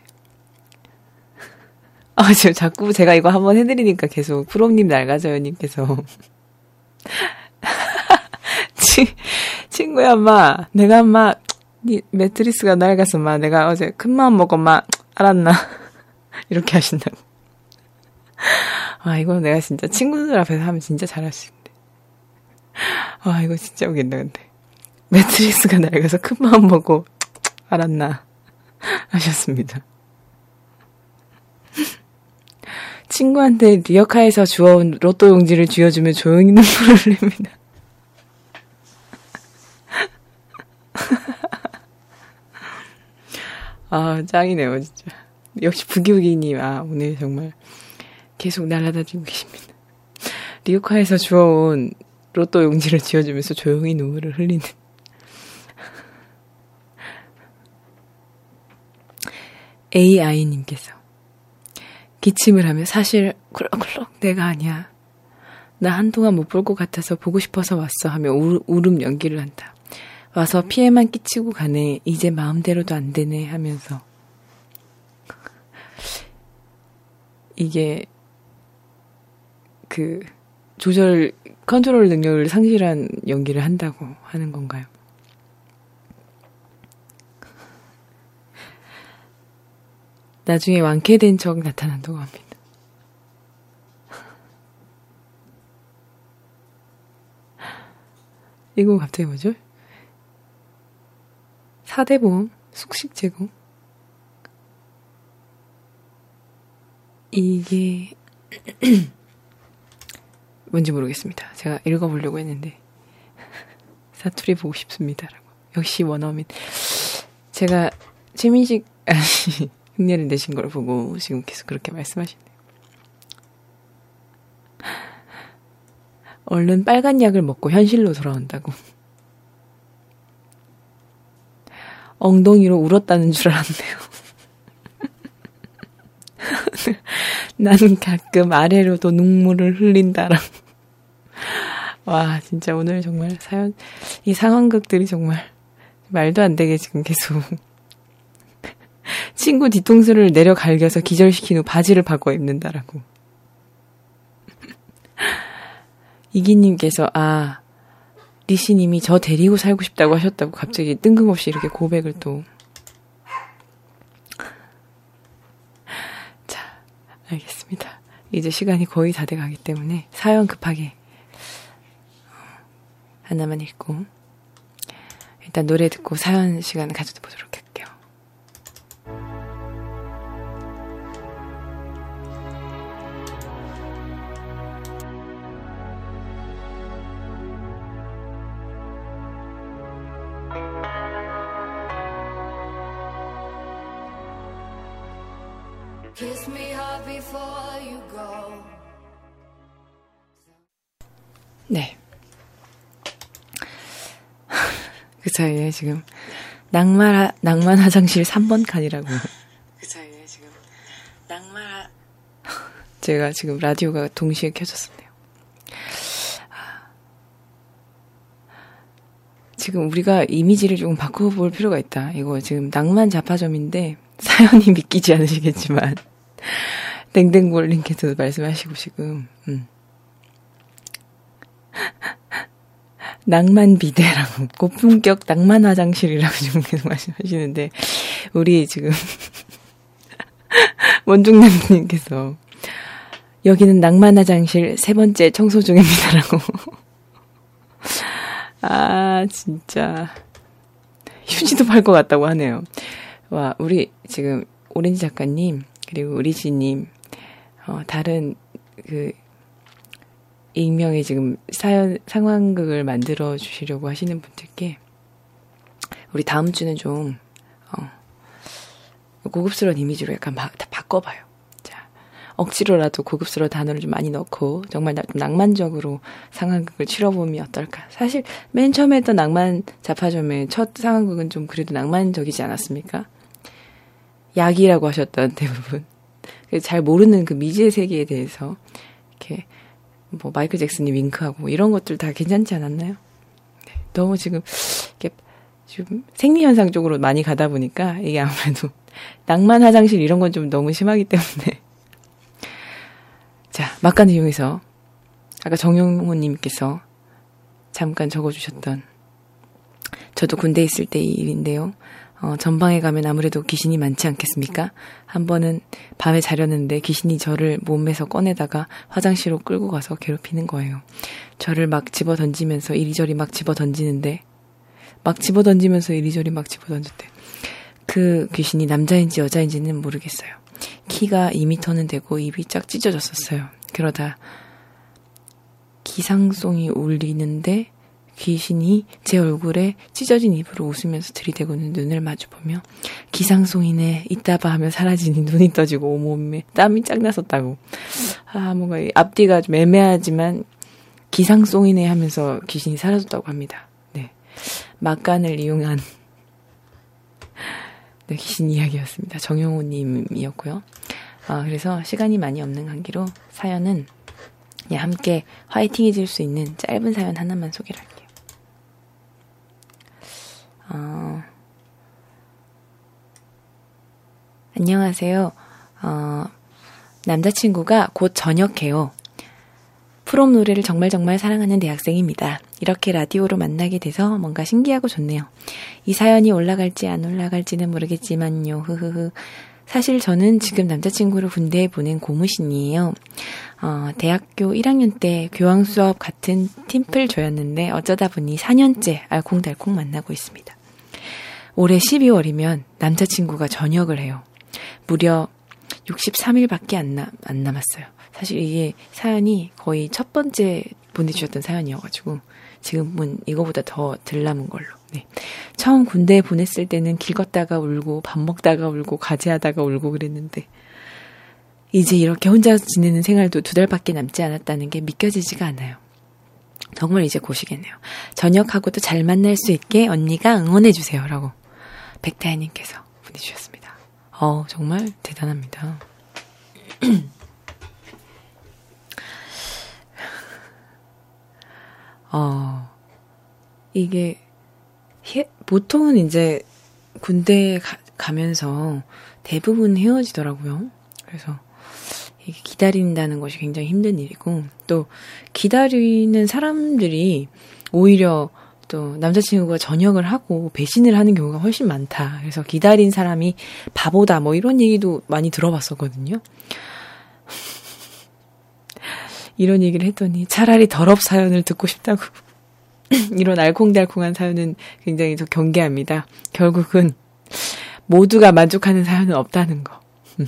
아, 지금 자꾸 제가 이거 한번 해드리니까 계속 프롬님 낡아져요님께서. 친구야, 엄마. 내가 엄마, 니 매트리스가 낡아서, 마. 내가 어제 큰 마음 먹어, 마. 알았나? 이렇게 하신다고. 아, 이거 내가 진짜 친구들 앞에서 하면 진짜 잘할 수 있는데. 아, 이거 진짜 웃긴다, 근데. 매트리스가 낡아서 큰 마음 먹고, 알았나? 하셨습니다. 친구한테 리어카에서 주워온 로또 용지를 쥐어주면 조용히 눈물을 흘립니다. 아, 짱이네요, 진짜. 역시 부기부기님, 아, 오늘 정말 계속 날아다니고 계십니다. 리어카에서 주워온 로또 용지를 쥐어주면서 조용히 눈물을 흘리는. AI님께서 기침을 하며 사실 꿀럭꿀럭 내가 아니야. 나 한동안 못 볼 것 같아서 보고 싶어서 왔어 하며 우, 울음 연기를 한다. 와서 피해만 끼치고 가네. 이제 마음대로도 안 되네 하면서 이게 그 조절 컨트롤 능력을 상실한 연기를 한다고 하는 건가요? 나중에 완쾌된 척 나타난다고 합니다. 이거 갑자기 뭐죠? 사대보험, 숙식 제공. 이게 뭔지 모르겠습니다. 제가 읽어보려고 했는데 사투리 보고 싶습니다라고. 역시 원어민. 제가 최민식 아니 흉내를 내신 걸 보고 지금 계속 그렇게 말씀하시네요. 얼른 빨간 약을 먹고 현실로 돌아온다고. 엉덩이로 울었다는 줄 알았네요. 나는 가끔 아래로도 눈물을 흘린다랑. 와, 진짜 오늘 정말 사연, 이 상황극들이 정말 말도 안 되게 지금 계속. 친구 뒤통수를 내려 갈겨서 기절시킨 후 바지를 바꿔 입는다라고. 이기님께서, 아, 리시님이 저 데리고 살고 싶다고 하셨다고 갑자기 뜬금없이 이렇게 고백을 또. 자, 알겠습니다. 이제 시간이 거의 다 돼가기 때문에 사연 급하게 하나만 읽고 일단 노래 듣고 사연 시간을 가져보도록 할게요. 네. 그 사이에 지금 낭만 낭만 화장실 3번 칸이라고. 그 사이에 지금 낭만 제가 지금 라디오가 동시에 켜졌었네요. 지금 우리가 이미지를 조금 바꿔볼 필요가 있다. 이거 지금 낭만 자파점인데 사연이 믿기지 않으시겠지만 땡땡볼님께서 말씀하시고 지금 음. 낭만 비대라고 고품격 낭만 화장실이라고 지금 계속 말씀하시는데 우리 지금 원중남님께서 여기는 낭만 화장실 세 번째 청소 중입니다라고 아 진짜 휴지도 팔 것 같다고 하네요. 와 우리 지금 오렌지 작가님 그리고 리지님 어, 다른 그 익명의 지금 사연 상황극을 만들어 주시려고 하시는 분들께 우리 다음 주는 좀 어, 고급스러운 이미지로 약간 바, 다 바꿔봐요. 자 억지로라도 고급스러운 단어를 좀 많이 넣고 정말 좀 낭만적으로 상황극을 치러보면 어떨까. 사실 맨 처음에 했던 낭만 자파점의 첫 상황극은 좀 그래도 낭만적이지 않았습니까? 약이라고 하셨던 대부분. 잘 모르는 그 미지의 세계에 대해서 이렇게 뭐 마이클 잭슨이 윙크하고 뭐 이런 것들 다 괜찮지 않았나요? 네, 너무 지금 이렇게 좀 생리 현상 쪽으로 많이 가다 보니까 이게 아무래도 낭만 화장실 이런 건 좀 너무 심하기 때문에 자 막간을 이용해서 아까 정용호님께서 잠깐 적어주셨던 저도 군대 있을 때이 일인데요. 어, 전방에 가면 아무래도 귀신이 많지 않겠습니까? 한 번은 밤에 자려는데 귀신이 저를 몸에서 꺼내다가 화장실로 끌고 가서 괴롭히는 거예요. 저를 막 집어 던지면서 이리저리 막 집어 던지는데, 막 집어 던지면서 이리저리 막 집어 던졌대. 그 귀신이 남자인지 여자인지는 모르겠어요. 키가 2미터는 되고 입이 쫙 찢어졌었어요. 그러다 기상송이 울리는데 귀신이 제 얼굴에 찢어진 입으로 웃으면서 들이대고는 눈을 마주보며 기상송이네 이따봐 하며 사라지니 눈이 떠지고 온몸에 땀이 쫙 났었다고. 아 뭔가 앞뒤가 좀 애매하지만 기상송이네 하면서 귀신이 사라졌다고 합니다. 네. 막간을 이용한 네, 귀신 이야기였습니다. 정용호 님이었고요. 아, 그래서 시간이 많이 없는 관계로 사연은 예, 함께 화이팅 해줄 수 있는 짧은 사연 하나만 소개를 할게요. 어, 안녕하세요. 어, 남자친구가 곧 전역해요. 프롬 노래를 정말 정말 사랑하는 대학생입니다. 이렇게 라디오로 만나게 돼서 뭔가 신기하고 좋네요. 이 사연이 올라갈지 안 올라갈지는 모르겠지만요. 흐흐흐. 사실 저는 지금 남자친구를 군대에 보낸 고무신이에요. 어, 대학교 1학년 때 교황 수업 같은 팀플 조였는데 어쩌다 보니 4년째 알콩달콩 만나고 있습니다. 올해 12월이면 남자친구가 전역을 해요. 무려 63일밖에 안, 남, 안 남았어요. 사실 이게 사연이 거의 첫 번째 보내주셨던 사연이어가지고 지금은 이거보다 더 덜 남은 걸로. 네. 처음 군대에 보냈을 때는 길 걷다가 울고 밥 먹다가 울고 과제하다가 울고 그랬는데 이제 이렇게 혼자 지내는 생활도 두 달밖에 남지 않았다는 게 믿겨지지가 않아요. 정말 이제 고시겠네요. 전역하고도 잘 만날 수 있게 언니가 응원해주세요. 라고 백다혜님께서 보내주셨습니다. 어, 정말 대단합니다. 어, 이게, 보통은 이제 군대에 가, 가면서 대부분 헤어지더라고요. 그래서 이게 기다린다는 것이 굉장히 힘든 일이고, 또 기다리는 사람들이 오히려 또 남자친구가 전역을 하고 배신을 하는 경우가 훨씬 많다. 그래서 기다린 사람이 바보다. 뭐 이런 얘기도 많이 들어봤었거든요. 이런 얘기를 했더니 차라리 더럽 사연을 듣고 싶다고. 이런 알콩달콩한 사연은 굉장히 더 경계합니다. 결국은 모두가 만족하는 사연은 없다는 거.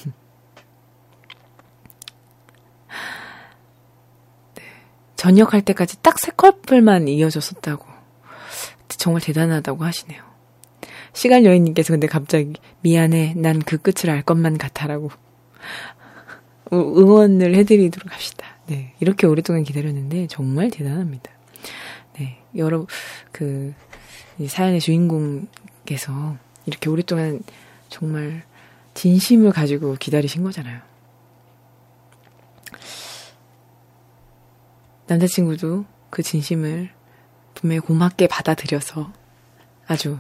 네. 전역할 때까지 딱 세 커플만 이어졌었다고. 정말 대단하다고 하시네요. 시간 여인님께서 근데 갑자기 미안해 난 그 끝을 알 것만 같아라고 응원을 해드리도록 합시다. 네 이렇게 오랫동안 기다렸는데 정말 대단합니다. 네 여러 그 사연의 주인공께서 이렇게 오랫동안 정말 진심을 가지고 기다리신 거잖아요. 남자친구도 그 진심을 분명히 고맙게 받아들여서 아주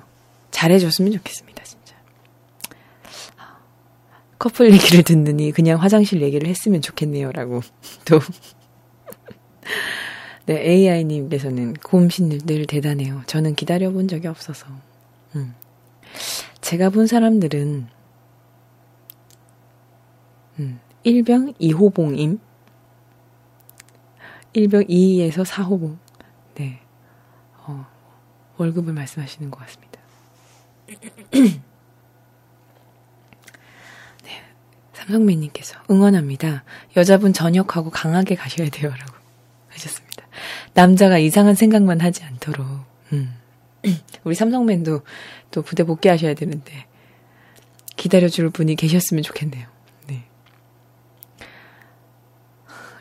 잘해줬으면 좋겠습니다, 진짜. 커플 얘기를 듣느니 그냥 화장실 얘기를 했으면 좋겠네요, 라고. 또. 네, AI님께서는 곰신들 늘 대단해요. 저는 기다려본 적이 없어서. 음. 제가 본 사람들은, 음, 1병 2호봉임. 1병 2에서 4호봉. 월급을 말씀하시는 것 같습니다. 네, 삼성민님께서 응원합니다. 여자분 전역하고 강하게 가셔야 돼요. 라고 하셨습니다. 남자가 이상한 생각만 하지 않도록. 음. 우리 삼성맨도 또 부대 복귀하셔야 되는데 기다려줄 분이 계셨으면 좋겠네요. 네.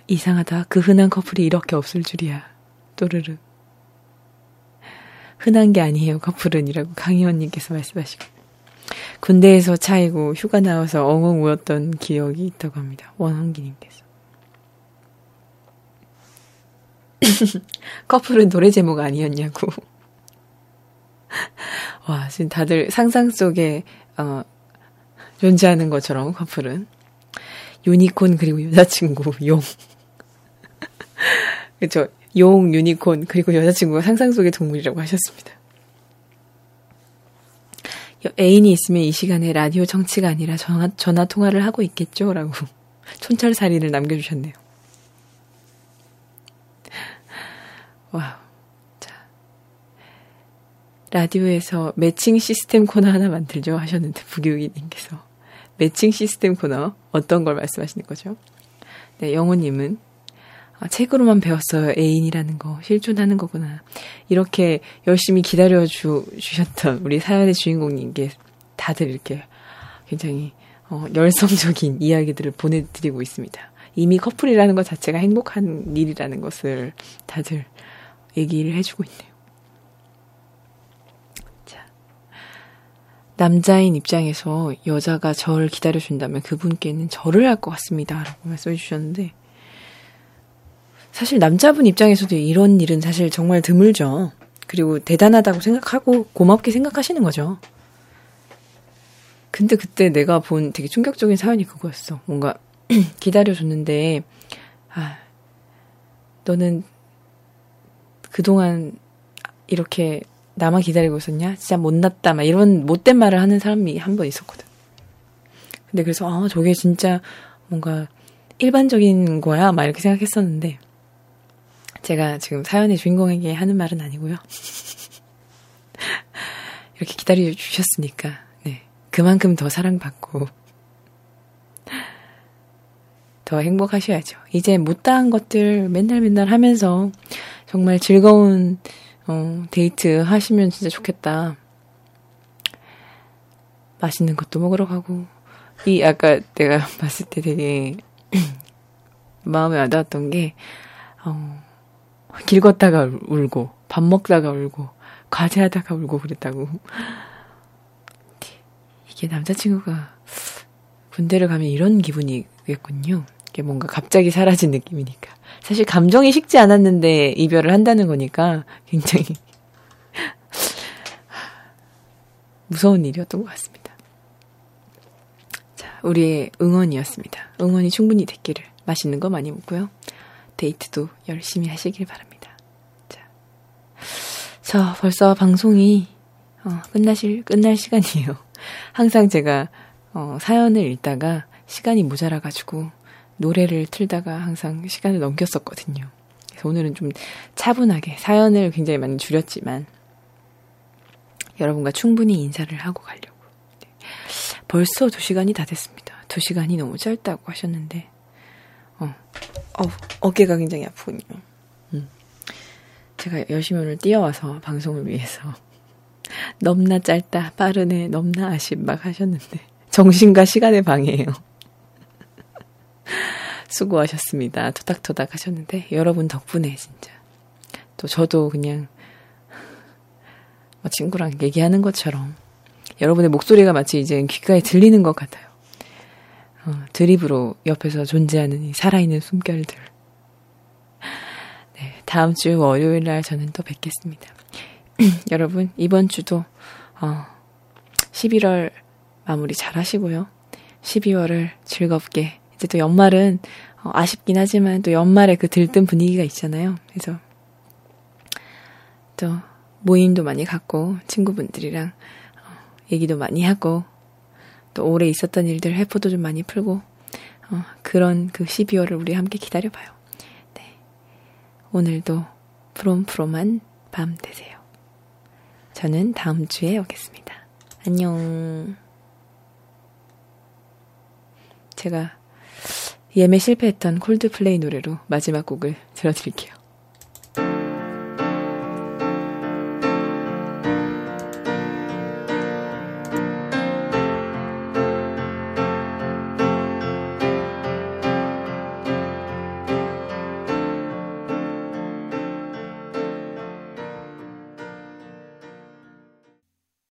이상하다. 그 흔한 커플이 이렇게 없을 줄이야. 또르르. 흔한 게 아니에요, 커플은이라고 강희원님께서 말씀하시고. 군대에서 차이고 휴가 나와서 엉엉 울었던 기억이 있다고 합니다. 원환기님께서. 커플은 노래 제목 아니었냐고. 와, 지금 다들 상상 속에, 어, 존재하는 것처럼 커플은. 유니콘 그리고 여자친구, 용. 그쵸. 용, 유니콘, 그리고 여자친구가 상상 속의 동물이라고 하셨습니다. 애인이 있으면 이 시간에 라디오 청취가 아니라 전화, 전화 통화를 하고 있겠죠? 라고 촌철살인을 남겨주셨네요. wow. 자. 라디오에서 매칭 시스템 코너 하나 만들죠? 하셨는데, 부기우기님께서. 매칭 시스템 코너, 어떤 걸 말씀하시는 거죠? 네, 영호님은 아, 책으로만 배웠어요. 애인이라는 거. 실존하는 거구나. 이렇게 열심히 기다려 주, 주셨던 우리 사연의 주인공님께 다들 이렇게 굉장히 어, 열성적인 이야기들을 보내드리고 있습니다. 이미 커플이라는 것 자체가 행복한 일이라는 것을 다들 얘기를 해주고 있네요. 자. 남자인 입장에서 여자가 저를 기다려준다면 그분께는 저를 할 것 같습니다. 라고 말씀해 주셨는데, 사실 남자분 입장에서도 이런 일은 사실 정말 드물죠. 그리고 대단하다고 생각하고 고맙게 생각하시는 거죠. 근데 그때 내가 본 되게 충격적인 사연이 그거였어. 뭔가 기다려줬는데, 아, 너는 그동안 이렇게 나만 기다리고 있었냐? 진짜 못났다. 막 이런 못된 말을 하는 사람이 한 번 있었거든. 근데 그래서, 아, 저게 진짜 뭔가 일반적인 거야? 막 이렇게 생각했었는데, 제가 지금 사연의 주인공에게 하는 말은 아니고요. 이렇게 기다려 주셨으니까, 네. 그만큼 더 사랑받고, 더 행복하셔야죠. 이제 못다한 것들 맨날 맨날 하면서 정말 즐거운, 어, 데이트 하시면 진짜 좋겠다. 맛있는 것도 먹으러 가고, 이, 아까 내가 봤을 때 되게 마음에 와닿았던 게, 어, 길 걷다가 울고, 밥 먹다가 울고, 과제하다가 울고 그랬다고. 이게 남자친구가 군대를 가면 이런 기분이겠군요. 이게 뭔가 갑자기 사라진 느낌이니까. 사실 감정이 식지 않았는데 이별을 한다는 거니까 굉장히 무서운 일이었던 것 같습니다. 자, 우리의 응원이었습니다. 응원이 충분히 됐기를 맛있는 거 많이 먹고요. 데이트도 열심히 하시길 바랍니다. 자, 저 벌써 방송이 어, 끝나실 끝날 시간이에요. 항상 제가 어, 사연을 읽다가 시간이 모자라 가지고 노래를 틀다가 항상 시간을 넘겼었거든요. 그래서 오늘은 좀 차분하게 사연을 굉장히 많이 줄였지만 여러분과 충분히 인사를 하고 가려고. 네. 벌써 두 시간이 다 됐습니다. 두 시간이 너무 짧다고 하셨는데, 어, 어 어깨가 굉장히 아프군요. 음. 제가 열심히 오늘 뛰어와서 방송을 위해서 넘나 짧다, 빠르네, 넘나 아쉽 막 하셨는데, 정신과 시간의 방해예요. 수고하셨습니다. 토닥토닥 하셨는데, 여러분 덕분에 진짜. 또 저도 그냥 뭐 친구랑 얘기하는 것처럼 여러분의 목소리가 마치 이제 귓가에 들리는 것 같아요. 어, 드립으로 옆에서 존재하는 이 살아있는 숨결들. 네, 다음 주 월요일 날 저는 또 뵙겠습니다. 여러분, 이번 주도, 어, 11월 마무리 잘 하시고요. 12월을 즐겁게, 이제 또 연말은 어, 아쉽긴 하지만 또 연말에 그 들뜬 분위기가 있잖아요. 그래서 또 모임도 많이 갖고 친구분들이랑 어, 얘기도 많이 하고 또 올해 있었던 일들 회포도 좀 많이 풀고 어, 그런 그 12월을 우리 함께 기다려봐요. 네. 오늘도 프롬프롬한 밤 되세요. 저는 다음 주에 오겠습니다. 안녕. 제가 예매 실패했던 콜드플레이 노래로 마지막 곡을 들려드릴게요.